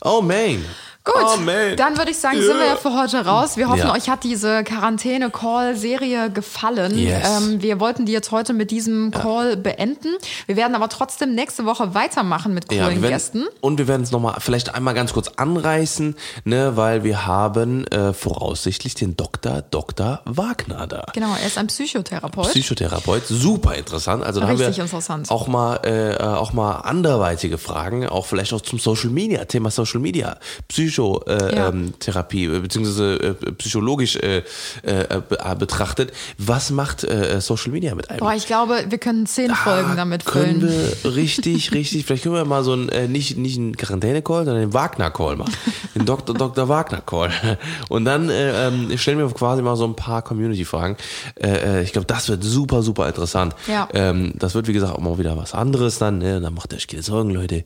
Oh man. Gut, man. dann würde ich sagen, sind wir ja für heute raus. Wir hoffen, Ja. euch hat diese Quarantäne-Call-Serie gefallen. Yes. Ähm, wir wollten die jetzt heute mit diesem Call beenden. Wir werden aber trotzdem nächste Woche weitermachen mit Ja, coolen wir werden, Gästen. und wir werden es nochmal vielleicht einmal ganz kurz anreißen, ne, weil wir haben äh, voraussichtlich den Dr. Dr. Wagner da. Genau, er ist ein Psychotherapeut. Psychotherapeut, super interessant. Also da haben wir interessant. auch mal äh, äh, auch mal anderweitige Fragen, auch vielleicht auch zum Social Media, Thema Social Media, Psychotherapie Ja. ähm, Therapie, äh, beziehungsweise äh, psychologisch äh, be betrachtet. Was macht Social Media mit einem? Boah, ich glaube, wir können zehn Da Folgen damit können füllen. wir richtig, richtig, vielleicht können wir mal so einen, nicht, nicht einen Quarantäne-Call, sondern den Wagner-Call machen. Den Dr. Dr. Wagner-Call. Und dann äh, ähm, stellen wir quasi mal so ein paar Community-Fragen. Äh, ich glaube, das wird super, super interessant. Ja. Ähm, das wird, wie gesagt, auch mal wieder was anderes dann. Ne? Dann macht euch keine Sorgen, Leute.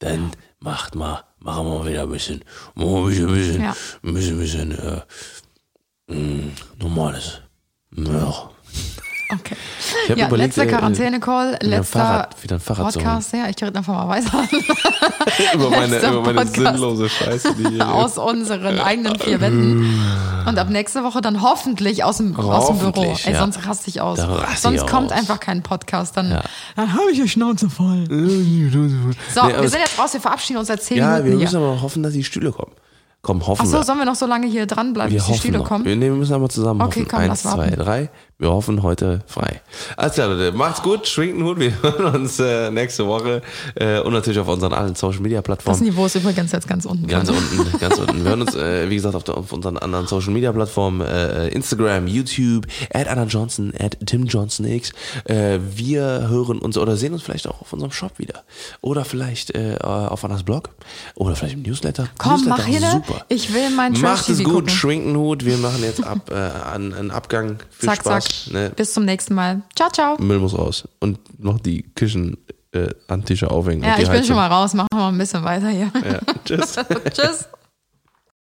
Dann macht mal, machen wir wieder ein bisschen, machen wir ein bisschen, ein bisschen, Ja. ein bisschen, ein bisschen äh, mh, normales. Ja. Okay. Ich Ja, überlegt, letzter äh, Quarantäne-Call, letzter Fahrrad- wieder ein Fahrrad. Podcast. Ja, ich rede einfach mal weiter. über meine, über meine sinnlose Scheiße, die hier aus unseren eigenen vier Wänden. Und ab nächste Woche dann hoffentlich aus dem, aus dem Büro. Ey, ja. sonst raste ich aus. Sonst ich kommt aus. einfach kein Podcast. Dann, Ja. dann habe ich die Schnauze voll. So, Nee, aber wir sind jetzt raus, wir verabschieden uns seit zehn Ja, wir müssen hier. aber hoffen, dass die Stühle kommen. Komm, hoffen Achso, wir. sollen wir noch so lange hier dranbleiben, wir bis die Stühle noch. kommen? Wir, nee, wir müssen aber zusammen Okay, hoffen. komm, Eins, lass zwei, drei. Wir hoffen heute frei. Alles klar, Leute. Macht's gut. Schwingt den Hut. Wir hören uns äh, nächste Woche. Äh, und natürlich auf unseren allen Social Media Das Plattformen. Niveau ist übrigens jetzt ganz unten. Ganz unten, ganz unten. Wir hören uns, äh, wie gesagt, auf, der, auf unseren anderen Social Media Plattformen, äh, Instagram, YouTube, at Anna Johnson, at Tim Johnson X. Äh, wir hören uns oder sehen uns vielleicht auch auf unserem Shop wieder. Oder vielleicht äh, auf Annas Blog. Oder vielleicht im Newsletter. Komm, Newsletter mach hier? Super. Ich will mein Macht es gut, gucken. Schwinkenhut. Wir machen jetzt ab äh, an, einen Abgang. Viel Zack, Spaß. zack. Ne? Bis zum nächsten Mal. Ciao, ciao. Müll muss raus. Und noch die Küchen äh, an Tische aufhängen. Ja, ich bin Heizung. schon mal raus. Machen wir mal ein bisschen weiter hier. Ja. Tschüss. Tschüss.